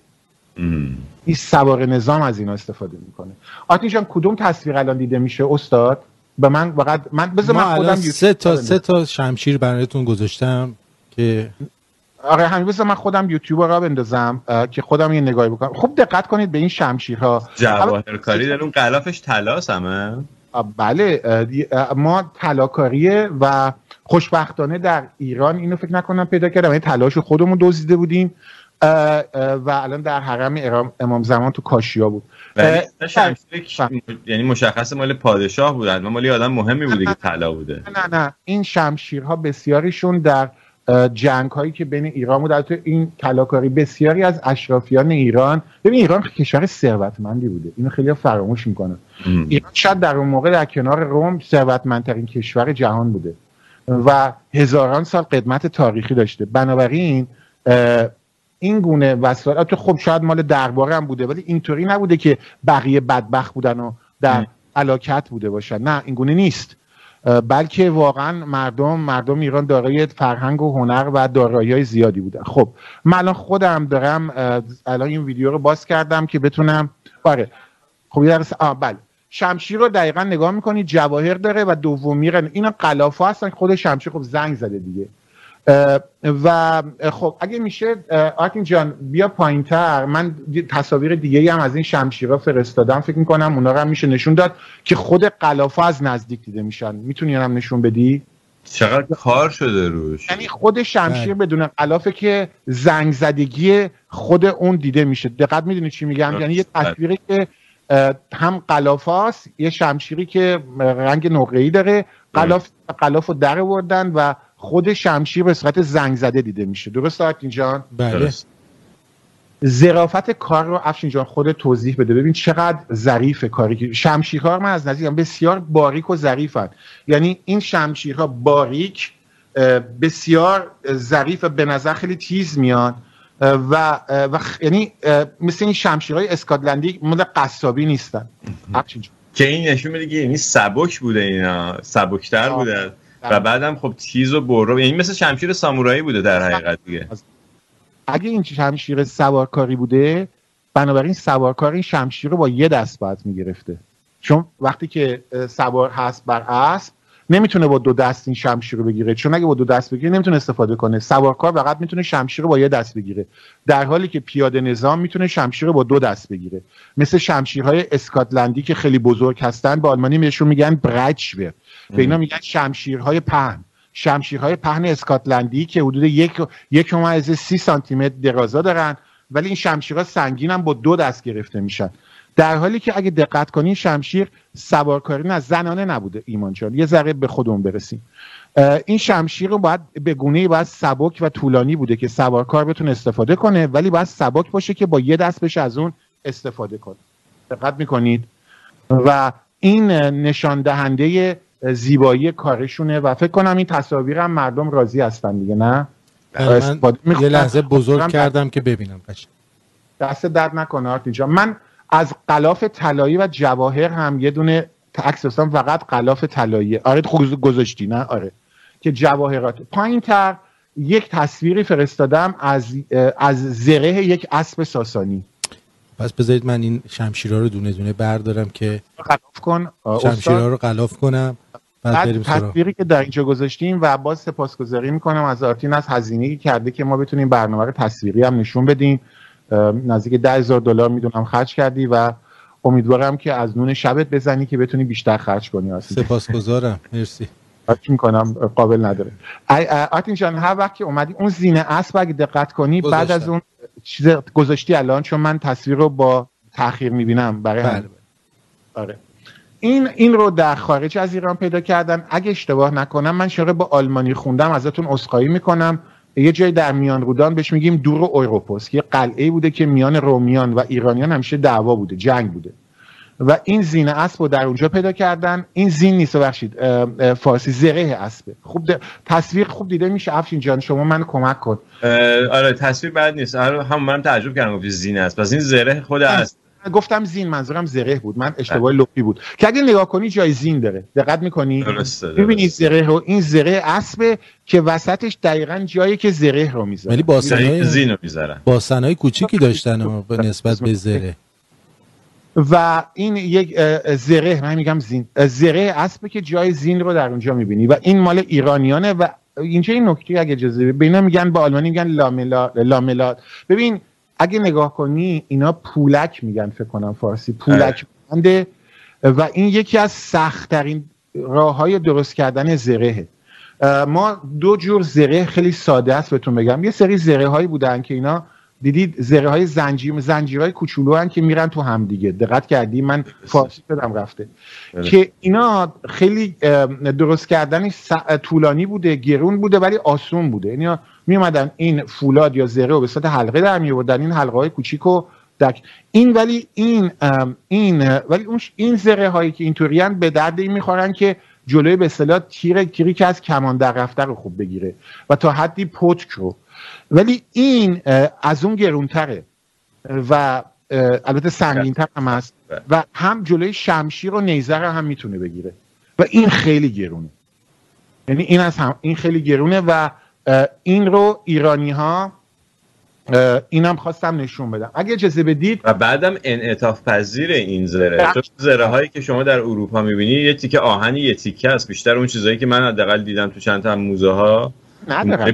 این سوار نظام از اینا استفاده می‌کنه. آتین جان کدوم تصویر الان دیده میشه؟ استاد به من فقط من بذار من خودم سه تا سه تا شمشیر برایتون گذاشتم که آره همین بذار من خودم یوتیوب را بندازم که خودم یه نگاهی بکنم. خوب دقت کنید به این شمشیرها. جواهرکاری در اون قلافش طلاست همه. بله ما طلاکاریه و خوشبختانه در ایران اینو فکر نکنم پیدا کردم. این تلاش خودمون دزدیده بودیم. و الان در حرم امام زمان تو کاشیا بود. یعنی مشخص مال پادشاه بودن. و مالی آدم مهمی بوده که طلا بوده. نه نه. این شمشیرها بسیاریشون در جنگ هایی که بین ایران بود. تو این طلاکاری بسیاری از اشرافیان ایران ببین ایران کشور ثروتمندی بوده. اینو خیلی فراموش می‌کنه ایران شاید در اون موقع در کنار روم ثروتمندترین کشور جهان بوده و هزاران سال قدمت تاریخی داشته. بنابراین این گونه وسایل تو خب شاید مال درباره هم بوده ولی اینطوری نبوده که بقیه بدبخت بودن و در علاکت بوده باشن. نه این گونه نیست. بلکه واقعا مردم مردم ایران دارای فرهنگ و هنر و دارایی های زیادی بودن. خب من الان خودم دارم الان این ویدیو رو باز کردم که بتونم آره. خب یه بله. شمشیر رو دقیقا نگاه می‌کنید جواهر داره و دومی اینا قلافه هستن خود شمشیر خب زنگ زده دیگه. و خب اگه میشه آرتین جان بیا پایین تر من تصاویر دیگه هم از این شمشیرها فرستادم. فکر می‌کنم اونا رو هم میشه نشون داد که خود قلافه از نزدیک دیده میشن. می‌تونی هم نشون بدی؟ چقدر کار شده روش. یعنی خود شمشیر بله. بدون قلافه که زنگ زدگی خود اون دیده میشه. دقت می‌دونی چی میگم؟ یعنی یه تصویری که هم قلافه یه شمشیری که رنگ نقره‌ای داره. قلاف قلاف رو در آوردن و خود شمشیر به صورت زنگ زده دیده میشه. درست آرتین جان؟ بله. زرافت کار رو افشین جان خود توضیح بده. ببین چقدر ظریف کاری که شمشیرها من از نزدیک بسیار باریک و ظریفن. یعنی این شمشیرها باریک بسیار ظریف به نظر خیلی تیز میان. و, و یعنی مثل این شمشیرهای اسکاتلندی مال قصابی نیستن. که این نشون میده که یعنی سبک بوده اینا. سبکتر بوده. و بعدم خب تیز و برو. یعنی مثل شمشیر سامورایی بوده در حقیقت دیگه. اگه این شمشیر سوارکاری بوده بنابراین سوارکار این شمشیر رو با یه دست باید می‌گرفته. چون وقتی که سوار هست بر اسب نمی‌تونه با دو دست این شمشیر رو بگیره. چون اگه با دو دست بگیره نمی‌تونه استفاده کنه. سوارکار فقط می‌تونه شمشیر رو با یه دست بگیره. در حالی که پیاده نظام می‌تونه شمشیر رو با دو دست بگیره. مثل شمشیرهای اسکاتلندی که خیلی بزرگ هستن به آلمانی بهشون میگن برچوه. به اینا میگن شمشیرهای پهن. شمشیرهای پهن اسکاتلندی که حدود یک یک سی سانتی متر درازا دارن ولی این شمشیرها سنگین هم با دو دست گرفته میشن. در حالی که اگه دقت کنین شمشیر سوارکاری نه زنانه نبوده ایمان جان. یه ذره به خودمون برسیم. این شمشیر رو باید به گونه باید سبک و طولانی بوده که سوارکار بتونه استفاده کنه ولی باید سبک باشه که با یه دست بشه از اون استفاده کنه. دقت می‌کنید؟ و این نشان دهنده زیبایی کارشونه و فکر کنم این تصاویر هم مردم راضی هستن دیگه نه؟ من یه لحظه بزرگ کردم که ببینم دست درد نکنه اینجا من از قلاف طلایی و جواهر هم یه دونه عکس فقط قلاف طلایی. آره گذاشتی نه؟ آره. که جواهرات. پایین تر یک تصویری فرستادم از از زره یک اسب ساسانی. پس بذارید من این شمشیرها رو دونه دونه بردارم که قلاف کن. شمشیرها رو قلاف کنم. بعد تصویری که در اینجا گذاشتیم و باز سپاسگزاری می‌کنم از آرتین از هزینه کرده که ما بتونیم برنامه رو تصویری هم نشون بدیم. نزدیک ده هزار دلار می‌دونم خرج کردی و امیدوارم که از نون شبت بزنی که بتونی بیشتر خرج کنی سپاسگزارم. مرسی. فکر می‌کنم قابل نداره. آتین جان هر وقت که اومدی اون زینه اسب اگه دقت کنی بعد از اون چیز گذاشتی الان؟ چون من تصویر رو با تاخیر می‌بینم برای بله. آره. این این رو در خارج از ایران پیدا کردن. اگه اشتباه نکنم من شاره با آلمانی خوندم ازتون اسخایی می‌کنم. یه جای در میان رودان بهش میگیم دور اوروپوس یه قلعه بوده که میان رومیان و ایرانیان همیشه دعوا بوده جنگ بوده. و این زین اسب رو در اونجا پیدا کردن. این زین نیست بخشید فارسی زره اسبه. خوب تصویر خوب دیده میشه. افشین جان شما من کمک کن. آره تصویر بد نیست. آره هم من تعجب کردم گفتی زین است پس این زره خود است. گفتم زین منظورم زره بود. من اشتباه لپی بود. که اگه نگاه کنی جای زین داره. دقت می‌کنی؟ ببینید زره رو این زره اسبه که وسطش دقیقا جایی که زره رو می‌ذاره. ولی با زین رو می‌ذارن. با سنای کوچیکی داشتن به نسبت به زره. و این یک زره من میگم زین زره اسبه که جای زین رو در اونجا می‌بینی و این مال ایرانیانه و اینجا این نکته اگه اجازه به میگن با آلمانی میگن لاملا لاملا ببین اگه نگاه کنی اینا پولک میگن فکر کنم فارسی پولک بنده و این یکی از سختترین راه های درست کردن زرهه. ما دو جور زره خیلی ساده است بهتون بگم. یه سری زره هایی بودن که اینا دیدید زره های زنجیر زنجیرهای کوچولو هن که میرن تو هم دیگه. دقت کردی؟ من فارسی شدم رفته. بله. که اینا خیلی درست کردنش طولانی بوده گرون بوده ولی آسون بوده. یعنی می اومدن این فولاد یا زره رو به صورت حلقه در می آوردن این حلقه های کوچیک و دک این ولی این این ولی اون این زره هایی که اینطوریان به درد این می‌خورن که جلوی به اصطلاح تیر تیری که از کمان در رفته رو خوب بگیره. و تا حدی پتک رو. ولی این از اون گرونتره. و البته سنگینتر هم هست. و هم جلوی شمشیر و نیزه رو هم می‌تونه بگیره. و این خیلی گرونه. یعنی این از هم این خیلی گرونه و این رو ایرانی ها اینم خواستم نشون بدم. اگه اجازه بدید. و بعدم انعطاف پذیر این زره. تو زره هایی که شما در اروپا می‌بینی یه تیکه آهنی یه تیکه است. بیشتر اون چیزایی که من حداقل دیدم تو چند تا موزه ها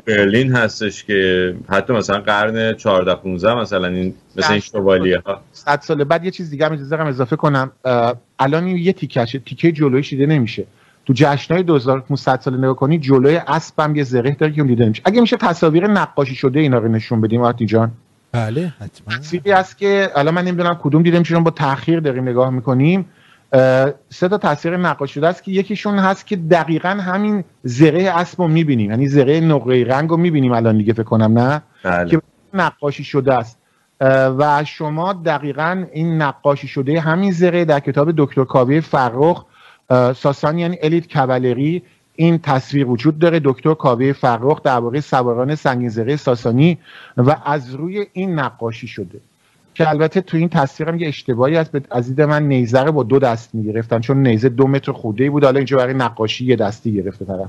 برلین هستش که حتی مثلا قرن 14 15 مثلا این مثل این شوالیه ها 100 سال. بعد یه چیز دیگه هم اجازه اضافه کنم. الان یه تیکه تیکه جلویش دیده نمیشه. تو جشنهای 2500 سال نگاه کنی جلوی اسب هم یه زره داره که اون دیده نمیشه. اگه میشه تصاویر نقاشی شده اینا رو نشون بدیم آتی جان. بله حتما. تصویری هست که الان من نمی‌دونم کدوم دیده میشه با تاخیر داریم نگاه می‌کنیم. سه تا تصویر نقاشی شده است که یکیشون هست که دقیقا همین زره اسب رو می‌بینیم. یعنی زره نقره رنگ رو می‌بینیم الان دیگه فکر کنم نه؟ بله. که نقاشی شده است. و شما دقیقا این نقاشی شده همین زره در کتاب دکتر کاوی فرخ ساسانی یعنی الیت کولری این تصویر وجود داره. دکتر کاوه فرخ درباره سواران سنگین ساسانی و از روی این نقاشی شده. که البته تو این تصویر هم یه اشتباهی هست. از دید من نیزه رو با دو دست می‌گرفتن چون نیزه دو متر خوده بود. حالا اینجا برای نقاشی یه دستی گرفته طرف.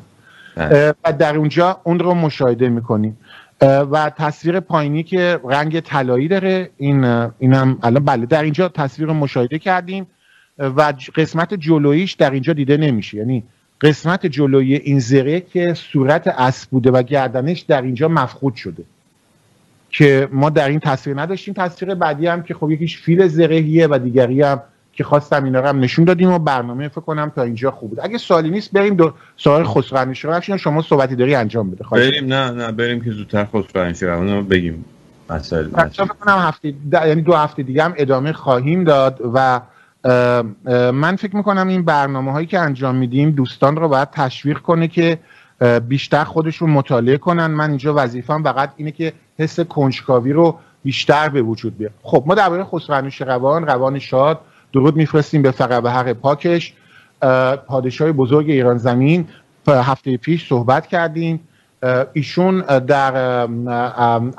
بله. و در اونجا اون رو مشاهده می‌کنیم. و تصویر پایینی که رنگ طلایی داره این اینم الان بله در اینجا تصویر رو مشاهده کردیم. و قسمت جلویش در اینجا دیده نمیشه. یعنی قسمت جلویی این زره که صورت اسب بوده و گردنش در اینجا مفقود شده. که ما در این تصویر نداشتیم. تصویر بعدی هم که خب یکیش فیل زرهیه و دیگری هم که خواستم اینا رو هم نشون دادیم و برنامه فکر کنم تا اینجا خوب بود. اگه سوالی نیست بریم دو سوال خسرو رو شما صحبتی داری انجام بده. بریم. نه نه بریم که زودتر خسرو رو بگیم. مسائل فکر کنم هفته یعنی دو هفته دیگه هم ادامه خواهیم داد و من فکر می‌کنم این برنامه هایی که انجام میدیم دوستان رو باید تشویق کنه که بیشتر خودشون مطالعه کنن. من اینجا وظیفم فقط اینه که حس کنجکاوی رو بیشتر به وجود بیاد خب ما درباره خسرو روان روان شاد درود میفرستیم به فقط حق پاکش. پادشاه بزرگ ایران زمین. هفته پیش صحبت کردیم. ایشون در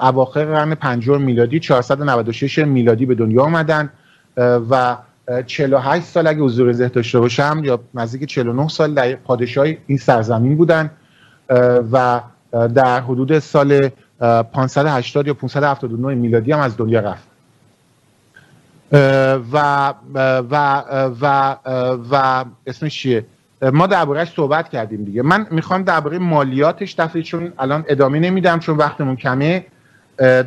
اواخر قرن پنجم میلادی 496 میلادی به دنیا آمدن. و 48 سال اگه حضور ذهن داشته باشم یا نزدیک 49 سال در پادشاه این سرزمین بودن. و در حدود سال 580 یا 579 میلادی هم از دنیا رفت. و و و و اسمش چیه؟ ما دربارهش صحبت کردیم دیگه. من می‌خوام درباره مالیاتش دفعه چون الان ادامه نمیدم چون وقتمون کمه.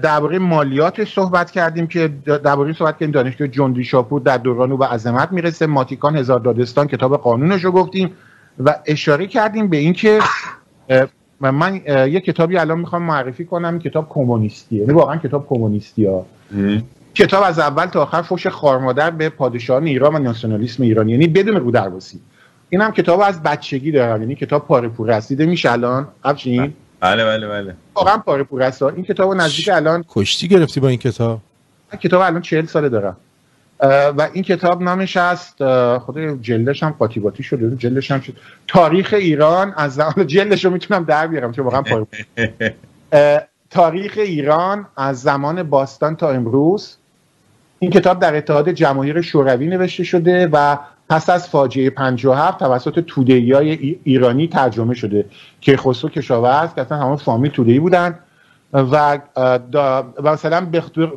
درباره مالیات صحبت کردیم که درباره صحبت کردیم. دانشگاه جندی شاپور در دوران او به عظمت می‌رسه. ماتیکان هزار دادستان کتاب قانونش رو گفتیم و اشاره کردیم به اینکه من یه کتابی الان می‌خوام معرفی کنم کتاب کمونیستیه. یعنی واقعا کتاب کمونیستی ها کتاب از اول تا آخر فوش خارمادر به پادشاهان ایران و ناسیونالیسم ایرانی. یعنی بدون رو درواسی. این هم کتاب از بچگی دارم. یعنی کتاب پاره پور رسیده میشه الان؟ افشین؟ بله بله بله. واقعا پاره پور است. این کتاب نزدیک الان کشتی گرفتی با این کتاب؟ این کتاب الان 40 ساله دارم. و این کتاب نامش است خود جلدش هم قاطی شده جلدش هم شد. تاریخ ایران از زمان جلدش رو می‌تونم در بیارم چون واقعا [LAUGHS] تاریخ ایران از زمان باستان تا امروز. این کتاب در اتحاد جماهیر شوروی نوشته شده و پس از فاجعه 57 توسط توده‌ای های ایرانی ترجمه شده که خسرو کشاورز که اصلا همه فامیل توده‌ای بودن. و مثلا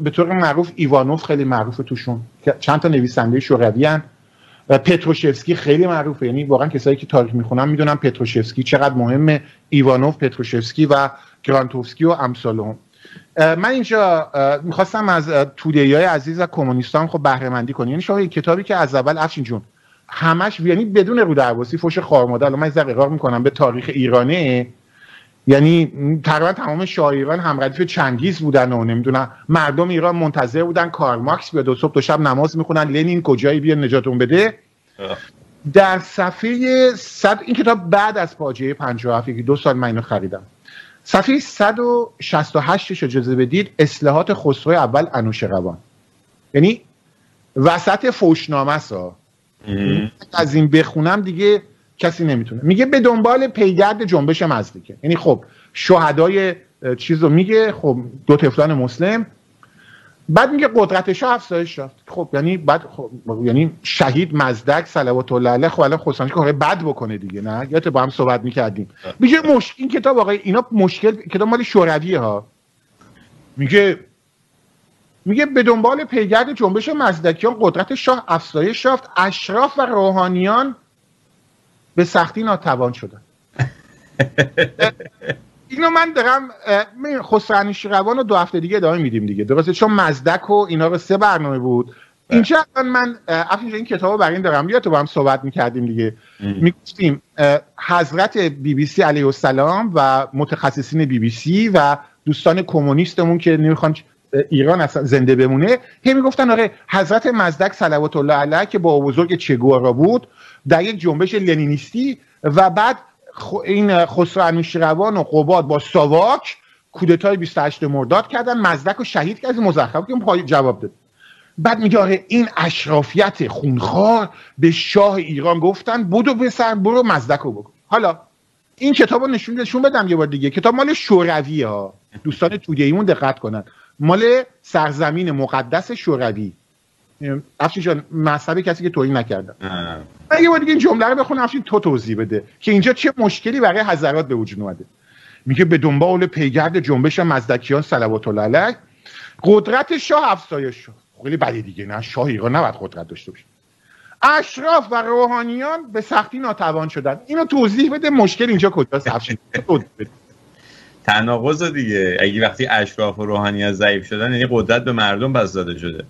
به طور معروف ایوانوف خیلی معروفه توشون. چند تا نویسنده شوروی پتروشفسکی خیلی معروفه. یعنی واقعا کسایی که تاریخ می‌خونن می‌دونن پتروشفسکی چقدر مهمه. ایوانوف پتروشفسکی و گرانتوفسکی و امثال من اینجا می‌خواستم از تودهی های عزیز و کمونیستان خب بهره مندی کنیم. یعنی شما کتابی که از اول افشین جون همش یعنی بدون رو درواسی فوش خارماده الان من اقرار می‌کنم به تاریخ ایرانه. یعنی تقریبا تمام شاعران هم ردیف چنگیز بودن و نمی‌دونم مردم ایران منتظر بودن کارل مارکس بیاد دو صبح دو شب نماز می‌خونن لنین کجایی بیا نجاتون بده؟ در صفحه صد این کتاب بعد از فاجعه 57 که دو سال من اینو خریدم. صفحه 168 اجازه بدید اصلاحات خسرو اول انوشیروان یعنی وسط فوشنامه سا از این بخونم دیگه کسی نمی‌تونه. میگه به دنبال پیگرد جنبش مزدیکه. یعنی خب شهدای چیز رو میگه خب دو تفلان مسلم. بعد میگه قدرت شاه افزایش یافت. خب یعنی بعد خب یعنی شهید مزدک صلوات الله علیه خب الان خصوصا که بد بکنه دیگه نه؟ یادت با هم صحبت می‌کردیم. میگه مشکل این کتاب آقای اینا مشکل کتاب مال شوروی ها. میگه میگه به دنبال پیگرد جنبش مزدکیان قدرت شاه افزایش یافت. اشراف و روحانیان به سختی ناتوان شدن. اینو من دارم خسرو روان رو دو هفته دیگه ادامه میدیم دیگه. درسته؟ چون مزدک و اینا رو سه برنامه بود. اینجا من افیش این کتاب رو برای این دارم. تو با هم صحبت می‌کردیم دیگه. می‌گفتیم حضرت بی بی سی علیه السلام و متخصصین بی بی سی و دوستان کمونیستمون که نمی‌خوان ایران اصلا زنده بمونه هی می‌گفتن آره حضرت مزدک صلوات الله علیه که با بزرگ چگوارا بود در یک جنبش لنینیستی و بعد این خسرو انوشیروان و قباد با ساواک کودتای 28 مرداد کردن مزدک و شهید کرد مزخرف که جواب داد. بعد میگه آره این اشرافیت خونخوار به شاه ایران گفتن به سر برو مزدک رو بکن. حالا این کتاب رو نشون بدم یه بار دیگه. کتاب مال شوروی ها. دوستان توده دقت کنن. مال سرزمین مقدس شوروی. افشین جان مذهب کسی که توهین نکردم من یه بار دیگه این جمله رو بخونم افشین تو توضیح بده که اینجا چه مشکلی برای حضرات به وجود اومده. میگه به دنبال پیگرد جنبش مزدکیان صلوات الله علیه قدرت شاه افزایش شد. خیلی بدی دیگه نه شاه ایران نباید قدرت داشته باشه. اشراف و روحانیان به سختی ناتوان شدن. اینو توضیح بده مشکل اینجا کجاست افشین؟ [LAUGHS] تناقض دیگه. اگه وقتی اشراف و روحانیت ضعیف شدن یعنی قدرت به مردم بس داده شده.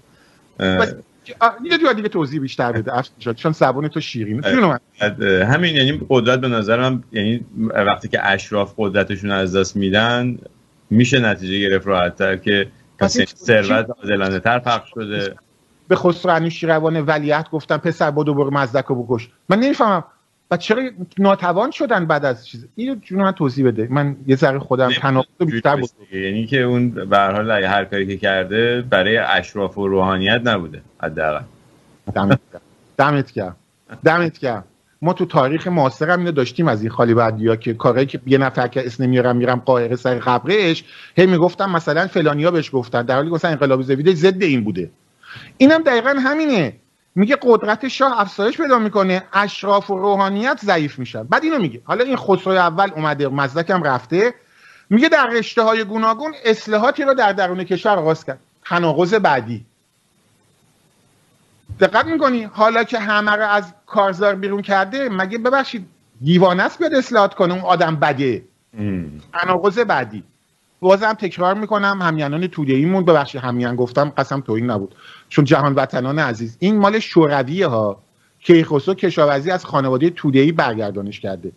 یه جور دیگه توضیح بیشتر بده. چون زبان تو شیرین همین یعنی قدرت به نظر من یعنی وقتی که اشراف قدرتشون از دست میدن میشه نتیجه گرفت راحتتر که ثروت عادلانه تر پخش شده. به خسرو روان ولیعت گفتن پسر بدو برو مزدک رو بکش. من نمی‌فهمم. و چرا ناتوان شدن بعد از چیز؟ اینو جون من توضیح بده. من یه ذره خودم تناقض بیشتر بود یعنی که اون به هر حال هر کاری که کرده برای اشراف و روحانیت نبوده حداقل. دمت دمت گرم. دمت گرم. ما تو تاریخ معاصر هم اینو داشتیم از این خالی بعدیا که کاری که یه نفر که اسم میارم میرم قاهره سر قبرش هی می‌گفتم مثلا فلانیا بهش گفتن. در حالی که مثلا انقلاب زویده ضد این بوده. اینم دقیقا همینه. میگه قدرت شاه افزایش پیدا می‌کنه اشراف و روحانیت ضعیف میشن بعد اینو میگه. حالا این خسرو اول اومده مزدک هم رفته. میگه در رشته های گوناگون اصلاحاتی رو در درون کشور آغاز کرد. تناقض بعدی. دقت می‌کنی؟ حالا که همه رو از کارزار بیرون کرده مگه ببخشید دیوانه است بیاد اصلاحات کنه؟ اون آدم بده. تناقض بعدی. بازم تکرار می‌کنم همیانان توده ایمون ببخشید همیان گفتم قسم توهین نبود. چون جهان وطنان عزیز این مال شورویه ها کیخسرو کشاورزی از خانواده توده ای برگردانش کرده.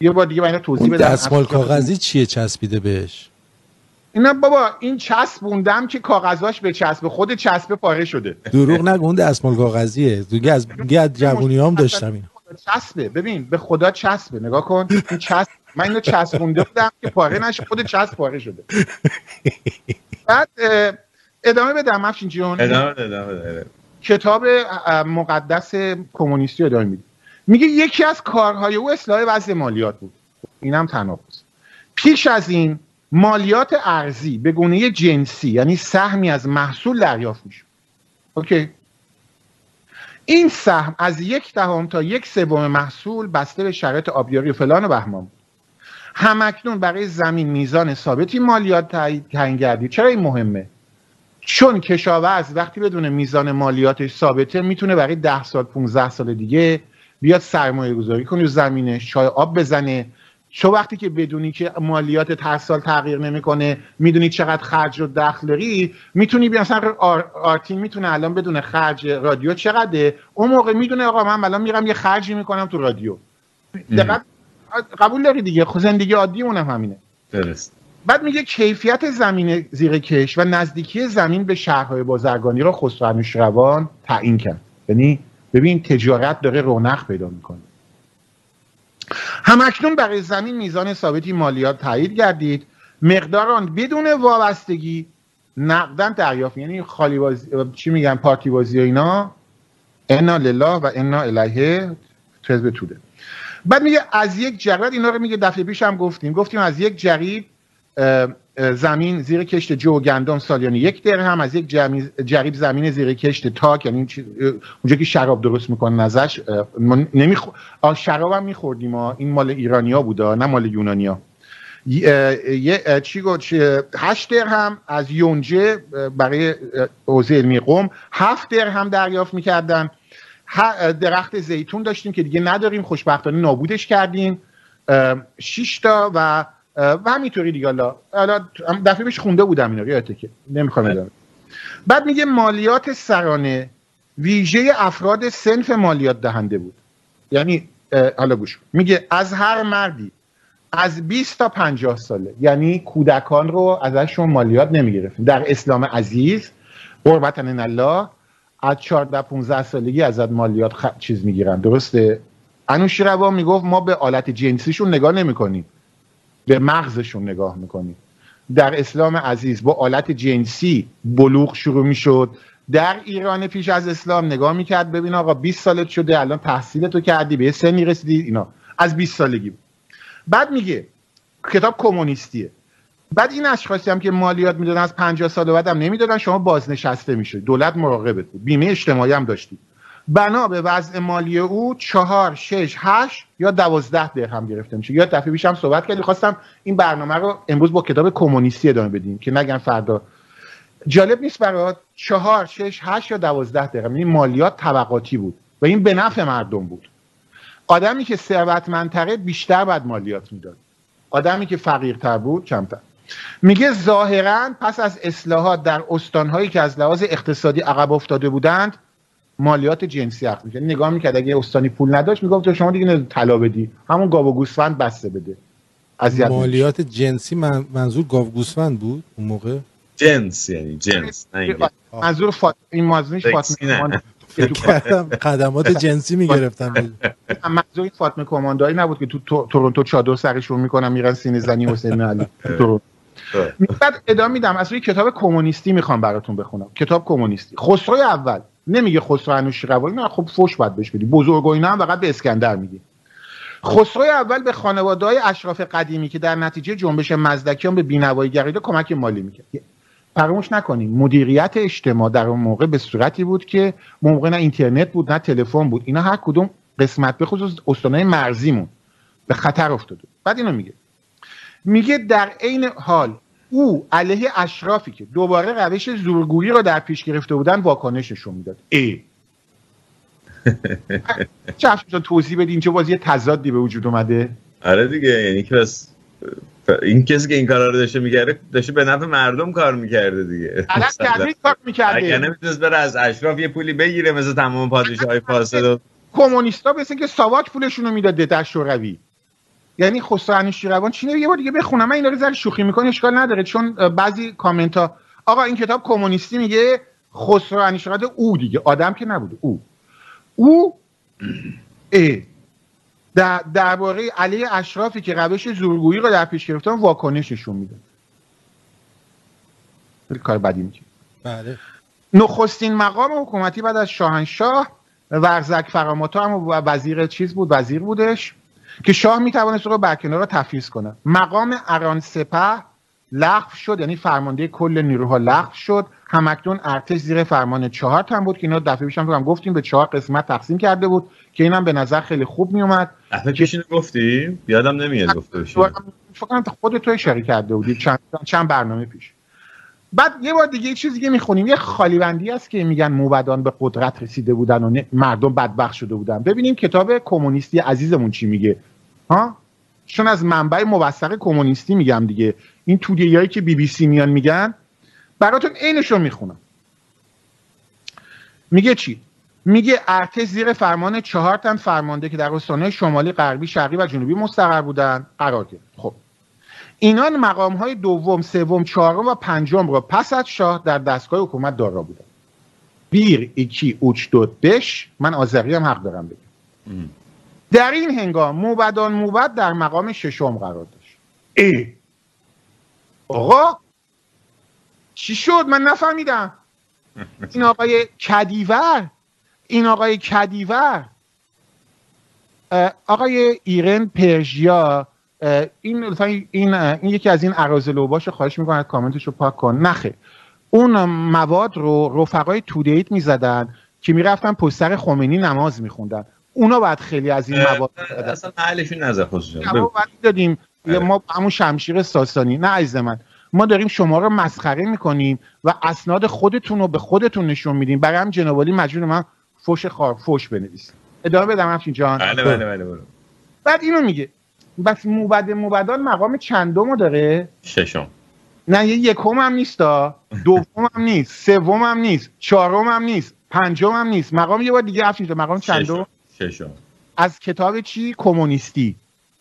یه بار دیگه من توضیح بدم. دستمال کاغذی چیه چسبیده بهش؟ اینا بابا این چسبوندم که کاغذاش به چسب خود چسب پاره شده. دروغ نگو اون دستمال کاغذیه. دیگه از دیگه از [LAUGHS] جوونی هم داشتم این چسبه. ببین به خدا چسبه. نگاه کن. این چسب من اینو چسبونده بودم که پاره نشه خود چسب پاره شده. بعد ادامه بدم افشین جون. ادامه ادامه کتاب مقدس کمونیستی ادامه میده میگه یکی از کارهای او اصلاح وضع مالیات بود. اینم تناقض. پیش از این مالیات ارزی به گونه جنسی یعنی سهمی از محصول دریافت میشه اوکی؟ این سهم از یک دهم تا یک سوم محصول بسته به شرایط آبیاری و فلان و بهمان بود. همکنون برای زمین میزان ثابتی مالیات تعیین گردید چرا این مهمه؟ چون کشاورز وقتی بدون میزان مالیاتش ثابته می‌تونه برای ده سال 15 سال دیگه بیاد سرمایه گذاری کنه زمینش چای آب بزنه. چو وقتی که بدونی که مالیات هر سال تغییر نمی‌کنه می‌دونی چقدر خرج و دخل داری می‌تونی بیا مثلا آرتین می‌تونه الان بدون خرج رادیو چقدره؟ اون موقع می‌دونه آقا من الان میرم یه خرجی می‌کنم تو رادیو. دقت قبول داری دیگه؟ خب زندگی عادی اونم همینه. درست. بعد میگه کیفیت زمین زیر کش و نزدیکی زمین به شهرهای بازرگانی را خسرو روان تعیین کرد. یعنی ببین تجارت داره رونق پیدا می‌کنه. همکنون برای زمین میزان ثابتی مالیات تایید گردید. مقدار آن بدون وابستگی نقدا دریافت. یعنی خالی بازی چی میگن؟ پارتی بازی و اینا. انا لله و انا الیه به توده. بعد میگه از یک جرید اینا رو میگه دفعه پیش هم گفتیم. گفتیم از یک جریب زمین زیر کشت جو و گندم سالیانه یک درهم از یک جریب زمین زیر کشت تاک یعنی اونجا که شراب درست می‌کنن ازش نمیخ... شراب هم میخوردیم این مال ایرانیا بوده نه مال یونانیا. یه چی گفت؟ هشت درهم از یونجه برای حوزه علمی قوم هفت درهم دریافت می‌کردن. درخت زیتون داشتیم که دیگه نداریم خوشبختانه نابودش کردیم. شش تا و و همینطوری دیگه حالا. حالا دفعه بهش خونده بودم اینا یادته که. نمی‌خوام ادامه بعد میگه مالیات سرانه ویژه افراد سنف مالیات دهنده بود. یعنی حالا گوش. میگه از هر مردی از 20 تا 50 ساله. یعنی کودکان رو ازشون مالیات نمی‌گرفتیم در اسلام عزیز قربتن الله از 14 15 سالگی ازت مالیات خ... چیز می‌گیرن درسته؟ انوشیروا می‌گفت ما به آلت جنسیشون نگاه نمی‌کنیم. به مغزشون نگاه می‌کنیم. در اسلام عزیز با آلت جنسی بلوغ شروع می‌شد. در ایران پیش از اسلام نگاه می‌کرد ببین آقا 20 سالت شده الان تحصیلتو کردی به سنی رسیدی اینا. از 20 سالگی. بعد میگه کتاب کمونیستیه. بعد این اشخاصی هم که مالیات می‌دادن از 50 سال بعدم نمی‌دادن شما بازنشسته میشه دولت مراقبت بود. بیمه اجتماعی هم داشتی. بنا به وضع مالی او چهار شش هشت یا دوازده درهم گرفته میشه یا دفعه بیشم صحبت کردی. خواستم این برنامه رو امروز با کتاب کمونیستی ادامه بدیم که نگن فردا. جالب نیست برات؟ چهار شش هشت یا دوازده درهم. این مالیات طبقاتی بود و این به نفع مردم بود. آدمی که ثروتمندتره بیشتر بعد مالیات می‌داد. آدمی که فقیرتر بود کمتر. میگه ظاهرا پس از اصلاحات در استانهایی که از لحاظ اقتصادی عقب افتاده بودند مالیات جنسی اخذ میشه نگاه می‌کرد اگه استانی پول نداشت می‌گفت شما دیگه طلا بدی. همون گاو و گوسفند بسته بده. مالیات جنسی منظور گاو گوسفند بود اون موقع؟ جنس یعنی جنس منظور فاط... این مازنیش فاطمه [LAUGHS] خدمات جنسی می‌گرفتم. [LAUGHS] منظور فاطمه کمانداری نبود که تو تورنتو چادر سرشون می‌کنم میرن سینه زنی حسین علی. بعد ادامه میدم. از روی کتاب کمونیستی می‌خوام براتون بخونم. کتاب کمونیستی. خسرو اول. نمیگه خسرو انوشیروانی نه خب فوش باید بهش بدی. بزرگ و اینا هم فقط به اسکندر میگه. خسرو اول به خانواده های اشراف قدیمی که در نتیجه جنبش مزدکیان به بینوایی گریده کمک مالی می‌کرد. فراموش نکنیم مدیریت اجتماع در اون موقع به صورتی بود که موقع نه اینترنت بود نه تلفن بود. اینا هر کدوم قسمت به خصوص استانهای مرزیمون. به خطر افتاده. بعد اینو میگه. میگه در عین حال او علیه اشرافی که دوباره روش زورگویی را در پیش گرفته بودن واکنششون می‌داد. ای. [LAUGHS] چه توضیح بدین چه بازی تضادی به وجود اومده؟ آره دیگه یعنی که بس این کسی که این کارا رو داشته می‌کرده داشته به نفع مردم کار می‌کرده دیگه. کار می‌کرده. اگر نمی‌تونست بره از اشراف یه پولی بگیره مثل تمام پادشاه های فاسد و کمونیستا مثل که ساواک پولشون رو می‌داده در شوروی. یعنی خسرو انوشیروان چی یه بار دیگه بخونم. من اینا رو زر شوخی می‌کنه اشکال نداره. چون بعضی کامنت ها آقا این کتاب کمونیستی میگه خسرو انوشیروان او دیگه. آدم که نبوده او. او [CLEARS THROAT] ای در درباره علی اشرافی که روش زورگویی رو در پیش گرفتن واکنششون میده. کار بدی می‌کنه. بله. نخستین مقام حکومتی بعد از شاهنشاه ورزک فراماتا هم وزیر چیز بود وزیر بودش. که شاه می‌توانست رو برکنار رو تفیز کنه. مقام اران سپه لغو شد یعنی فرمانده کل نیروها لغو شد. همکنون ارتش زیر فرمان چهار تن بود که اینا دفعه پیشم گفتیم به چهار قسمت تقسیم کرده بود که اینم به نظر خیلی خوب میومد دفعه پیش گفتی یادم نمیاد گفته باشی فکر خود تو اشاره کرده بودی. چند چند برنامه پیش. بعد یه بار دیگه یه چیز دیگه می‌خونیم. یه خالیبندی است که میگن موبدان به قدرت رسیده بودن و مردم بدبخت شده بودن. ببینیم کتاب کمونیستی عزیزمون چی میگه. ها؟ چون از منبع موثق کمونیستی میگم دیگه. این هایی که بی بی سی میان میگن براتون عینش رو می‌خونم. میگه چی؟ میگه ارتش زیر فرمان چهار تن فرمانده که در استانهای شمالی غربی شرقی و جنوبی مستقر بودن. قرار گرفت. خب. اینان مقام های دوم سوم چهارم و پنجم را پس از شاه در دستگاه حکومت دارا بودن. بیر ایکی اوچ دو دش من آذری هم حق دارم بگم. در این هنگام موبدان موبد در مقام ششم قرار داشت. ای آقا چی شد؟ من نفهمیدم. این آقای کدیور این آقای کدیور آقای ایرن پرژیا این این این یکی از این باشه خواهش می‌کنم کامنتش رو پاک کن. نخه. اون مواد رو رفقای تودیت می‌زدن که می‌رفتن پستر خمینی نماز میخوندن. اونا باید خیلی از این مواد اصلا محلشون نظر ما دادیم. آره. ما همون شمشیر ساسانی. نه عزیز من. ما داریم شما رو مسخره می‌کنیم و اسناد خودتون رو به خودتون نشون میدیم. برای هم جنوالی مجبور من فوش خار فوش بنویسیم ادامه بدم همچین جان. بله بله, بله. بعد اینو میگه. بس موبد موبدان مقام چندم داره؟ ششم. نه یه یکم هم نیست دوم هم نیست سوم هم نیست چهارم هم نیست پنجم هم نیست. مقام یه بار دیگه افشین مقام چندم؟ ششم. از کتاب چی؟ کمونیستی.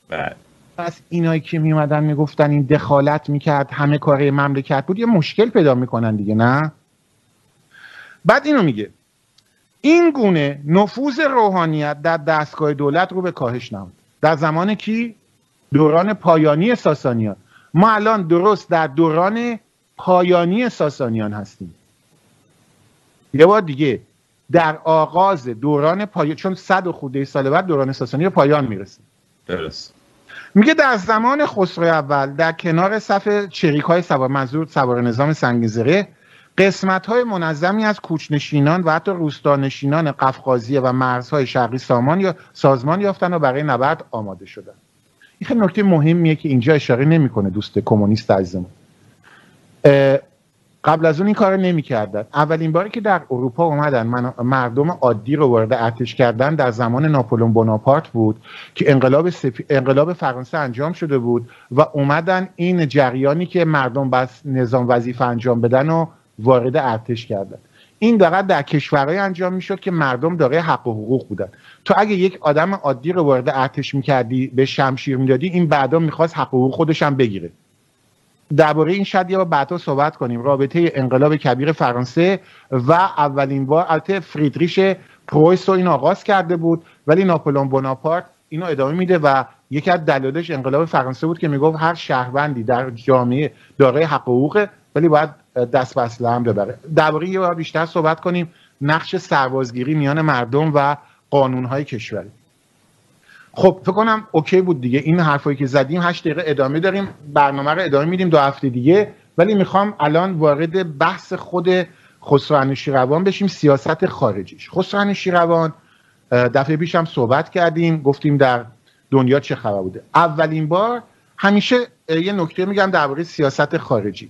بله. پس اینایی که میومدن می‌گفتن این دخالت می‌کرد همه کاره مملکت بود یه مشکل پیدا می‌کنن دیگه نه؟ بعد اینو میگه. این گونه نفوذ روحانیت در دستگاه دولت رو به کاهش نمود در زمان کی؟ دوران پایانی ساسانیان. ما الان درست در دوران پایانی ساسانیان هستیم. یه بار دیگه در آغاز دوران پایان چون صد و خوده سال بعد دوران ساسانی پایان می‌رسه درست. میگه در زمان خسرو اول در کنار صف چریک های سوار منظور سوار نظام سنگیزره قسمت های منظمی از کوچنشینان و حتی روستانشینان قفقازیه و مرزهای شرقی سامان یا سازمان یافتن و برای نبرد آماده شدن. این خیلی نکته مهمیه که اینجا اشاره نمی‌کنه دوست کمونیست عزیزمون. قبل از اون این کار نمی‌کردن. اولین باری که در اروپا اومدن مردم عادی رو وارد ارتش کردن در زمان ناپولون بوناپارت بود که انقلاب, انقلاب فرانسه انجام شده بود و اومدن این جریانی که مردم بس نظام وظیفه انجام بدن و وارد ارتش کردن. این دقیقا در کشورهای انجام می‌شد که مردم داره حق و حقوق بودن. تو اگه یک آدم عادی رو وارد ارتش می‌کردی به شمشیر می‌دادی این بعدا می‌خواست حق و حقوق خودش هم بگیره. درباره این شاید یه بعدا صحبت کنیم. رابطه انقلاب کبیر فرانسه و اولین بار البته فریدریش پرویس رو این آغاز کرده بود ولی ناپولون بوناپارت اینو ادامه میده و یکی از دلایلش انقلاب فرانسه بود که می‌گفت هر شهروندی در جامعه دارای حق و حقوقه ولی باید دست به اسلحه هم ببره. درباره یه بیشتر صحبت کنیم. نقش سربازگیری میان مردم و قانونهای کشوری. خب فکر کنم اوکی بود دیگه. این حرفایی که زدیم هشت دقیقه ادامه داریم. برنامه رو ادامه میدیم دو هفته دیگه. ولی می‌خوام الان وارد بحث خود خسرو روان بشیم. سیاست خارجیش. خسرو روان دفعه پیش هم صحبت کردیم. گفتیم در دنیا چه خبر بوده. اولین بار همیشه یه نکته میگم درباره سیاست خارجی.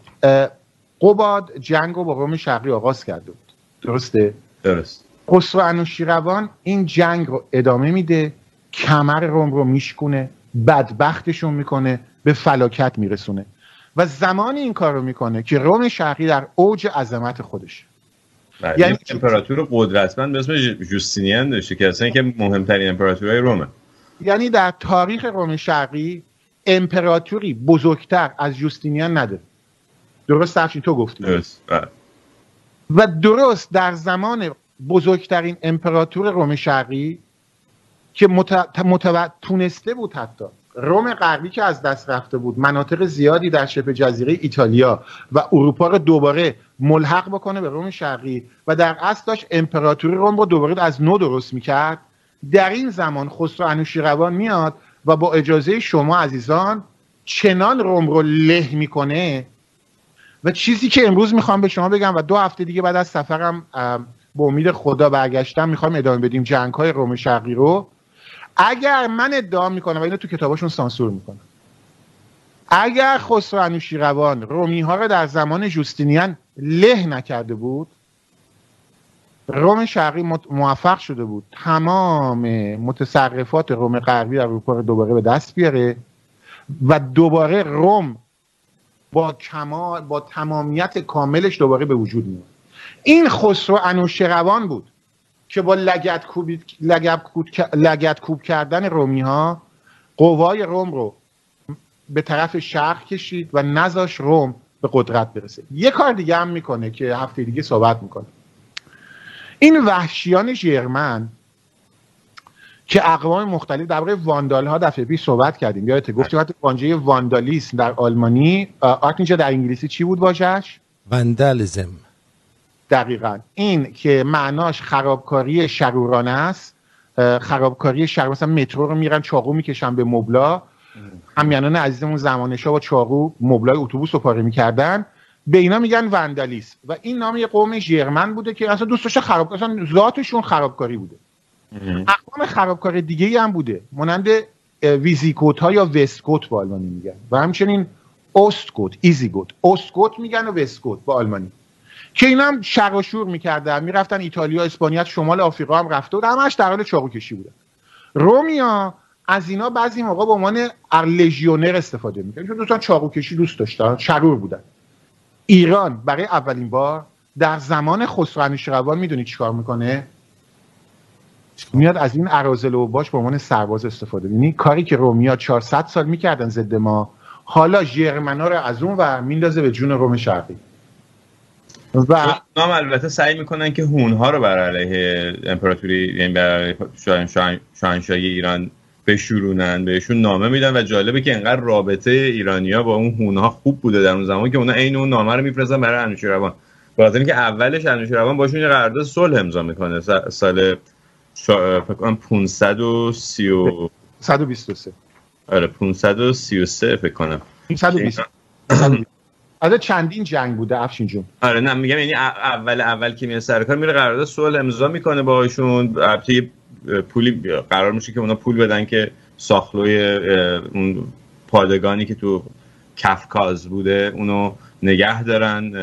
قباد جنگ رو با روم شرقی آغاز کرده بود. درسته؟ درست. خسرو انوشیروان این جنگ رو ادامه میده کمر روم رو میشکونه بدبختشون می‌کنه به فلاکت میرسونه. و زمانی این کار رو می‌کنه که روم شرقی در اوج عظمت خودشه. بله. یعنی امپراتور قدرتمند به اسم جوستینیان داشته که اصلا که مهمترین امپراتورهای رومه. یعنی در تاریخ روم شرقی امپراتوری بزرگتر از جوستینیان نده درست افشین تو گفتی. درست بله. و درست در زمان بزرگترین امپراتور روم شرقی که مت... تونسته بود حتی. روم غربی که از دست رفته بود مناطق زیادی در شبه جزیره ایتالیا و اروپا رو دوباره ملحق بکنه به روم شرقی و در اصل داشت امپراتوری روم رو دوباره از نو درست می‌کرد. در این زمان خسرو انوشیروان میاد و با اجازه شما عزیزان چنان روم رو له می‌کنه و چیزی که امروز می‌خوام به شما بگم و دو هفته دیگه بعد از سفرم به امید خدا برگشتم می‌خوام ادامه بدیم جنگ های روم شرقی رو. اگر من ادعا می‌کنم و اینو تو کتاباشون سانسور می‌کنم. اگر خسرو انوشیروان رومی ها رو در زمان جوستینیان له نکرده بود روم شرقی موفق شده بود تمام متصرفات روم غربی در اروپا رو دوباره به دست بیاره و دوباره روم با کمال با تمامیت کاملش دوباره به وجود میاد. این خسرو انوشیروان بود که با لگت, لگت, کوب کردن رومی ها قوای روم رو به طرف شرق کشید و نزاش روم به قدرت برسه. یه کار دیگه هم می‌کنه که هفته دیگه صحبت می‌کنه. این وحشیان ژرمن که اقوام مختلف درباره واندال ها دفعه پیش صحبت کردیم. یادت گفتیم وقتی وانجه واندالیسم در آلمانی آرت در انگلیسی چی بود واژش واندالیزم. دقیقا. این که معناش خرابکاری شرورانه است. خرابکاری شر مثلا مترو رو میرن چاقو می‌کشن به مبلا. همیانان عزیزمون زمانشا با چاقو مبلای اتوبوس رو پاره می‌کردن. به اینا میگن وندالیس و این نام یه قوم ژرمن بوده که اصلا دوستش خراب اصلا ذاتشون خرابکاری بوده. اقوام خرابکاری دیگه هم بوده. مانند ویزیکوت ها یا وستکوت با آلمانی میگن. و همچنین اوستکوت ایزیگوت اوستکوت میگن و وستکوت با آلمانی. که اینا هم شر و شور می‌کردن. می‌رفتن ایتالیا اسپانیا شمال آفریقا هم رفته و همش در حال چاقو کشی بودن. رومیا از اینا بعضی موقع به عنوان لژیونر استفاده می‌کنن چون دوستان چاقو کشی دوست داشتن شرور بودن. ایران برای اولین بار در زمان خسرو انوشیروان می‌دونی چیکار می‌کنه؟ میاد از این ارازل و باش به عنوان سرباز استفاده یعنی کاری که رومیا 400 سال می‌کردن ضد ما حالا ژرمنا رو از اون و میندازه به جون روم شرقی. و هم البته سعی می‌کنن که هونها رو بر علیه امپراتوری یعنی بر شاهنشاهی ایران بشورونن بهشون نامه میدن و جالبه که انقدر رابطه ایرانیا با اون هونها خوب بوده در اون زمان که اونا عین اون نامه رو میفرستن برای انوشیروان. به اینکه اولش انوشیروان باشون یه قرارداد صلح امضا می‌کنه سال فکر کنم 530 123 آره 533 فکر کنم. 520 [CLEARS THROAT] از چندین جنگ بوده افشین جون. آره نه میگم یعنی اول اول که میاد سر کار میره قرارداد صلح امضا می‌کنه باهاشون. البته پولی قرار میشه که اونا پول بدن که ساخلوی اون پادگانی که تو کفکاز بوده اونو نگه دارن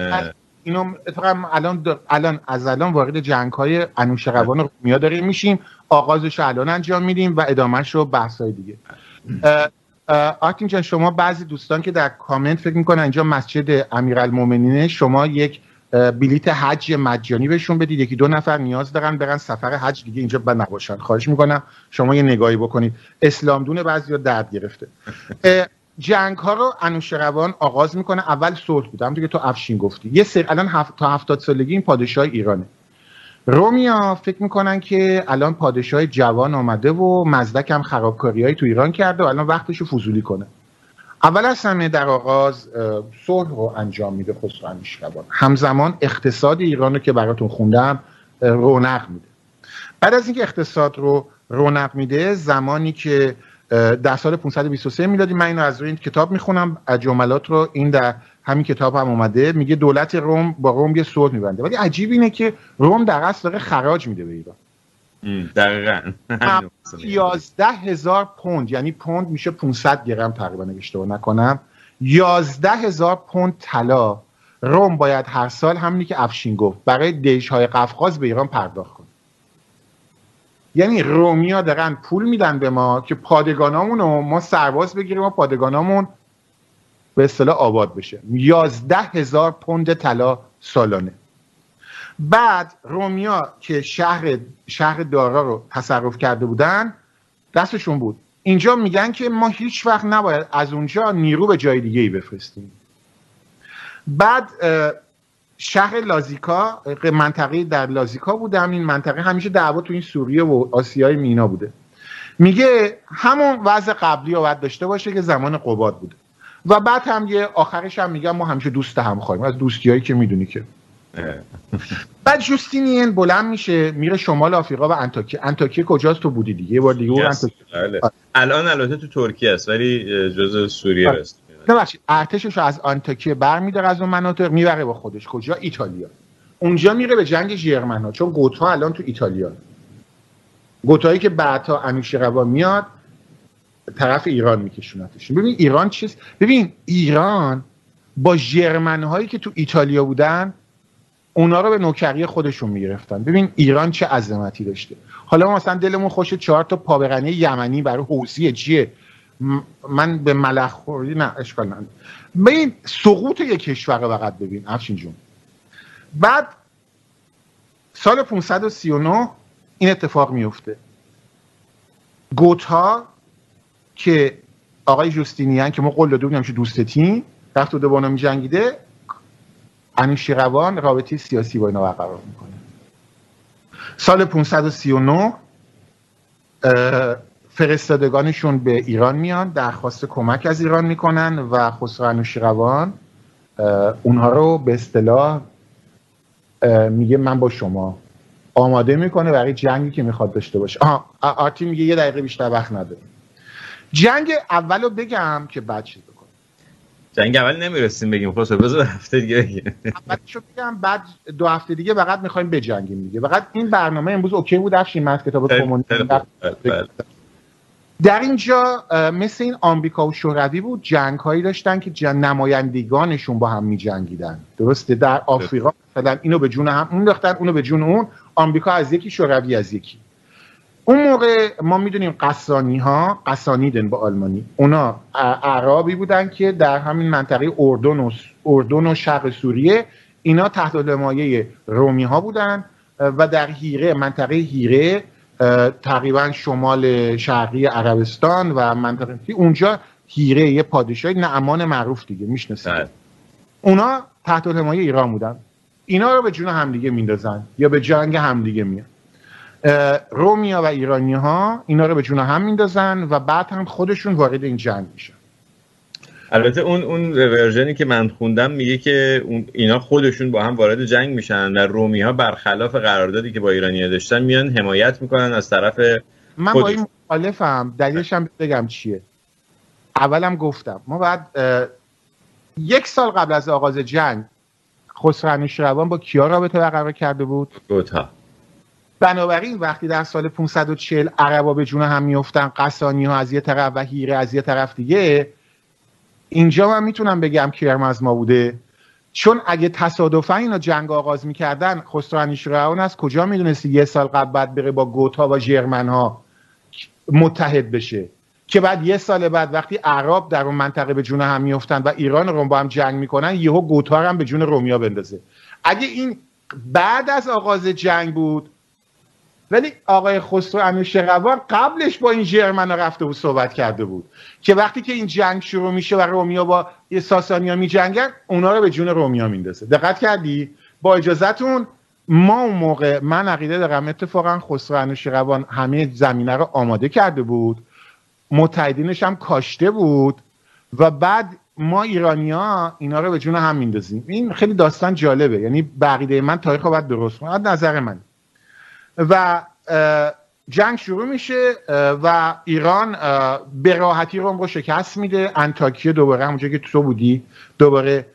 اینو اتفاقا الان الان از الان وارد جنگ های انوشیروان رومیا داریم میشیم. آغازش الان انجام میدیم و ادامهش رو بحث های دیگه آرتین جان شما بعضی دوستان که در کامنت فکر می‌کنن اینجا مسجد امیرالمومنینه شما یک بلیت حج مجانی بهشون بدید. یکی دو نفر نیاز دارن برن سفر حج دیگه اینجا بد نباشن خواهش می‌کنم شما یه نگاهی بکنید. اسلام دونه بعضی درد گرفته. جنگ ها رو انوشیروان آغاز می‌کنه. اول صلح بود هم دیگه تو افشین گفتی. یه سر الان هفت تا هفتاد سالگی این پادشاه ایرانه. رومیا فکر می‌کنن که الان پادشاه جوان آمده و مزدک هم خرابکاری تو ایران کرده و الان وقتش رو فضولی کنه. اول از همه در آغاز صلح رو انجام میده خسرو انوشیروان همزمان اقتصاد ایران رو که براتون خوندم رونق میده. بعد از اینکه اقتصاد رو رونق میده زمانی که در سال 523 میلادی من اینو از روی این کتاب می‌خونم. از جملات رو این در همین کتاب هم اومده. میگه دولت روم با روم یه صلح میبنده. ولی عجیب اینه که روم در اصل داره خراج میده به ایران. دقیقا. 11 هزار پوند یعنی پوند میشه 500 گرم تقریبا اشتباه نکنم. 11 هزار پوند طلا. روم باید هر سال همینی که افشین گفت برای دیش های قفقاز به ایران پرداخت کنه. یعنی رومیا دارن پول میدن به ما که پادگانامون رو ما سرباز بگیریم و پادگانامون به اصطلاح آباد بشه. یازده هزار پوند طلا سالانه. بعد رومیا که شهر شهر دارا رو تصرف کرده بودن دستشون بود. اینجا میگن که ما هیچ وقت نباید از اونجا نیرو به جای دیگه ای بفرستیم. بعد شهر لازیکا منطقه در لازیکا بودم این منطقه همیشه دعوا تو این سوریه و آسیای مینا بوده. میگه همون وضع قبلی رو باید داشته باشه که زمان قباد بوده. و بعد هم یه آخرش هم میگم ما همیشه دوست هم خواهیم. از دوستیایی که می‌دونی که. بعد جوستینین بلند میشه میره شمال آفریقا و انتاکیه انتاکیه کجاست تو بودی دیگه؟ یه بار دیگه بله. الان البته تو ترکیه است ولی جز سوریه است. ببخشید ارتشش رو از آنتاکیه برمیداره از اون مناطق می‌بره با خودش. کجا؟ ایتالیا. اونجا میره به جنگ ژرمن ها چون گوتا الان تو ایتالیا. گوتایی که بعدها انوشیروان میاد طرف ایران میکشونتش. ببین ایران چیست ببین ایران با ژرمن هایی که تو ایتالیا بودن اونا رو به نوکری خودشون می‌گرفتن. ببین ایران چه عظمتی داشته. حالا مثلا دلمون خوش چهار تا پابرنی یمنی برای حوزی چیه من به ملخ خوردی نه اشکال نه ببین سقوط یک کشور فقط ببین افشین جون. بعد سال 539 این اتفاق میفته. گوتا که آقای جوستینیان که ما قول داده بودیم دوستتین رفت و دوباره می جنگیده انوشیروان رابطه سیاسی با اینا برقرار می‌کنه. سال 539 فرستادگانشون به ایران میان درخواست کمک از ایران می‌کنن و خسرو انوشیروان اونها رو به اصطلاح میگه من با شما آماده می‌کنه برای جنگی که می‌خواد داشته باشه. آه آرتی میگه یه دقیقه بیشتر وقت نداره جنگ اول رو بگم که بعد چیز بکنم جنگ اول نمی‌رسیم بگیم. خب بذار هفته دیگه بگیم. شو بگم بعد دو هفته دیگه فقط می‌خوایم بجنگیم دیگه. فقط این برنامه امروز اوکی بود. افشین من کتاب کمونیسم در اینجا مثل این آمریکا و شوروی بود جنگ هایی داشتن که جن نمایندگانشون با هم می جنگیدن درسته؟ در آفریقا مثلا اینو به جون هم اون داختن اونو به جون اون. آمریکا از یکی شوروی از یکی. اون موقع ما می‌دونیم قصانی ها قصانیدن با آلمانی. اونا عربی بودن که در همین منطقه اردن و, اردن و شرق سوریه اینا تحت لمایه رومی ها بودن و در هیره منطقه هیره تقریبا شمال شرقی عربستان و منطقه. اونجا هیره یه پادشاهی نعمان معروف دیگه می‌شناسید؟ بله. اونا تحت حمایه ایران بودن. اینا رو به جون همدیگه میندازن یا به جنگ همدیگه میان. رومیا و ایرانی ها اینا رو به جون هم میندازن و بعد هم خودشون وارد این جنگ میشن. البته اون اون ورژنی که من خوندم میگه که اون اینا خودشون با هم وارد جنگ میشن و رومی ها برخلاف قراردادی که با ایرانی داشتن میان حمایت می‌کنن از طرف من با این مخالفم. دلیلش هم بگم چیه. اولم گفتم. ما بعد یک سال قبل از آغاز جنگ خسرو شروان با کیا رابطه برقرار کرده بود؟ گوتا بنابراین وقتی در سال 540 عربا به جون هم میفتن قسانی ها از یه طرف و هیره از یه طرف دیگه اینجا من می‌تونم بگم کرم از ما بوده. چون اگه تصادفا اینا جنگ آغاز می‌کردن خسرو از کجا می‌دونستی یه سال قبل بعد بره با گوتا و جرمن ها متحد بشه؟ که بعد یه سال بعد وقتی عرب در اون منطقه به جون هم میفتن و ایران رو با هم جنگ می‌کنن یهو گوتا هم به جون رومیا بندازه. اگه این بعد از آغاز جنگ بود ولی آقای خسرو انوشیروان قبلش با این جرمن رفته و صحبت کرده بود که وقتی که این جنگ شروع میشه و رومیا با ساسانیا میجنگن اونا رو به جون رومیا میندازه. دقت کردی؟ با اجازهتون ما اون موقع من عقیده دارم اتفاقا خسرو انوشیروان همه زمینه رو آماده کرده بود. متحدینش هم کاشته بود و بعد ما ایرانیا اینا رو به جون هم میندازیم. این خیلی داستان جالبه. یعنی بقیده من تاریخ رو باید درست کنم. نظر من. و جنگ شروع میشه و ایران به راحتی روم رو شکست میده. انتاکیه دوباره همونجا که تو بودی دوباره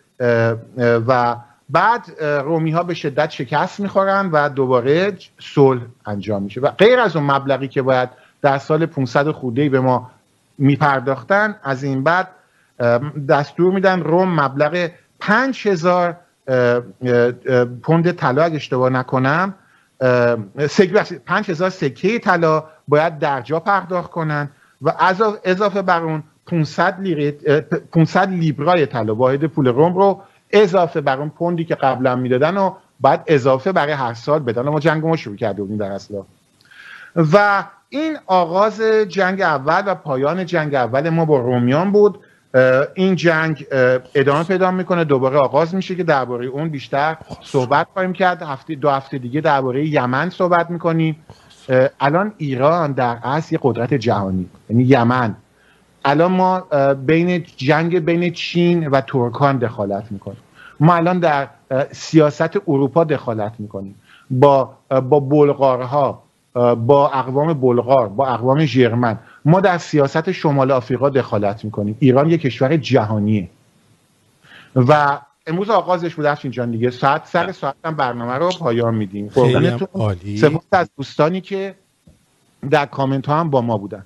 و بعد رومی ها به شدت شکست می‌خورن و دوباره صلح انجام میشه. و غیر از اون مبلغی که باید در سال 500 خوده به ما میپرداختن از این بعد دستور میدن روم مبلغ 5000 پوند طلا اگه اشتباه نکنم پنج هزار سکه طلا باید درجا پرداخت کنن و اضافه بر اون 500 لیره 500 لیبرای طلا واحد پول روم رو اضافه بر اون پوندی که قبلا می‌دادن و بعد اضافه برای هر سال بدن. ما جنگ ما شروع کرده بودیم در اصلا و این آغاز جنگ اول و پایان جنگ اول ما با رومیان بود. این جنگ ادامه پیدا می‌کنه دوباره آغاز میشه که درباره اون بیشتر صحبت خواهیم کرد. هفته دو هفته دیگه درباره یمن صحبت می‌کنیم. الان ایران در اصل یه قدرت جهانی یعنی یمن. الان ما بین جنگ بین چین و ترکان دخالت می‌کنیم. ما الان در سیاست اروپا دخالت می‌کنیم. با با بلغارها با اقوام بلغار با اقوام ژرمن ما در سیاست شمال آفریقا دخالت می‌کنیم. ایران یک کشور جهانیه. و امروز آغازش بود افشین جان دیگه. ساعت سر ساعت هم برنامه رو پایان میدیم. سپاس از دوستانی که در کامنت ها هم با ما بودن.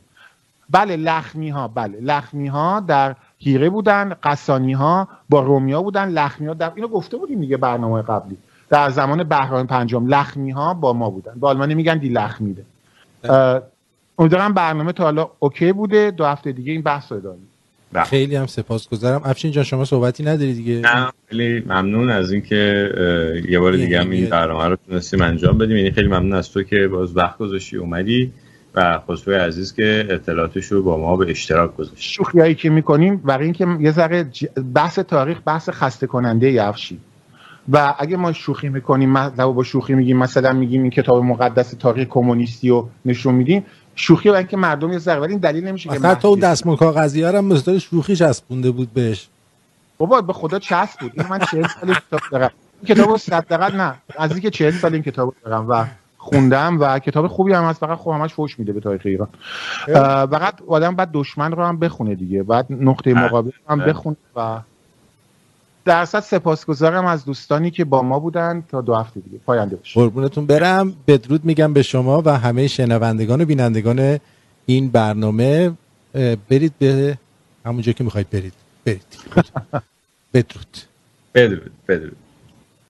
بله لخمی ها بله. لخمی ها در هیره بودن قسانی ها با رومیا بودن لخمی ها در اینو گفته بودیم دیگه برنامه قبلی. در زمان بهرام پنجم لخمی ها با ما بودن. با آلمانی میگن دی لخمیده. امیدوارم برنامه تا حالا اوکی بوده. دو هفته دیگه این بحث رو داریم بله. خیلی هم سپاسگزارم. افشین جان شما صحبتی نداری دیگه؟ نه خیلی ممنون از اینکه یه بار دیگه هم این برنامه رو تونستیم انجام بدیم. یعنی خیلی ممنون از تو که باز وقت گذاشتی اومدی و خسروی عزیز که اطلاعاتش رو با ما به اشتراک گذاشت. شوخیایی که می‌کنیم برای اینکه یه ذره بحث تاریخ بحث خسته کننده یفشی و اگه ما شوخی می‌کنیم با شوخی میگیم مثلا میگیم این کتاب مقدس تاریخ کمونیستی رو نشون میدیم شوخی برای اینکه مردم یه ذره این دلیل نمیشه که حتی اون دستمال کاغذی هم مثل شوخی چسبونده بود بهش. بابا به خدا چسب بود. این من 40 سال کتاب دارم. این کتابو 100 نه. از اینکه 40 سال این کتابو دارم و خوندم و کتاب خوبی هم هست. فقط خب همش فوش میده به تاریخ ایران. فقط آدم بعد دشمن رو هم بخونه دیگه. بعد نقطه مقابل هم بخونه و در اصل سپاسگزارم از دوستانی که با ما بودن تا دو هفته دیگه. پاینده باشه قربونتون برم. بدرود میگم به شما و همه شنوندگان و بینندگان این برنامه. برید به همونجا که می‌خواید برید. برید. [LAUGHS] بدرود. بدرود بدرود.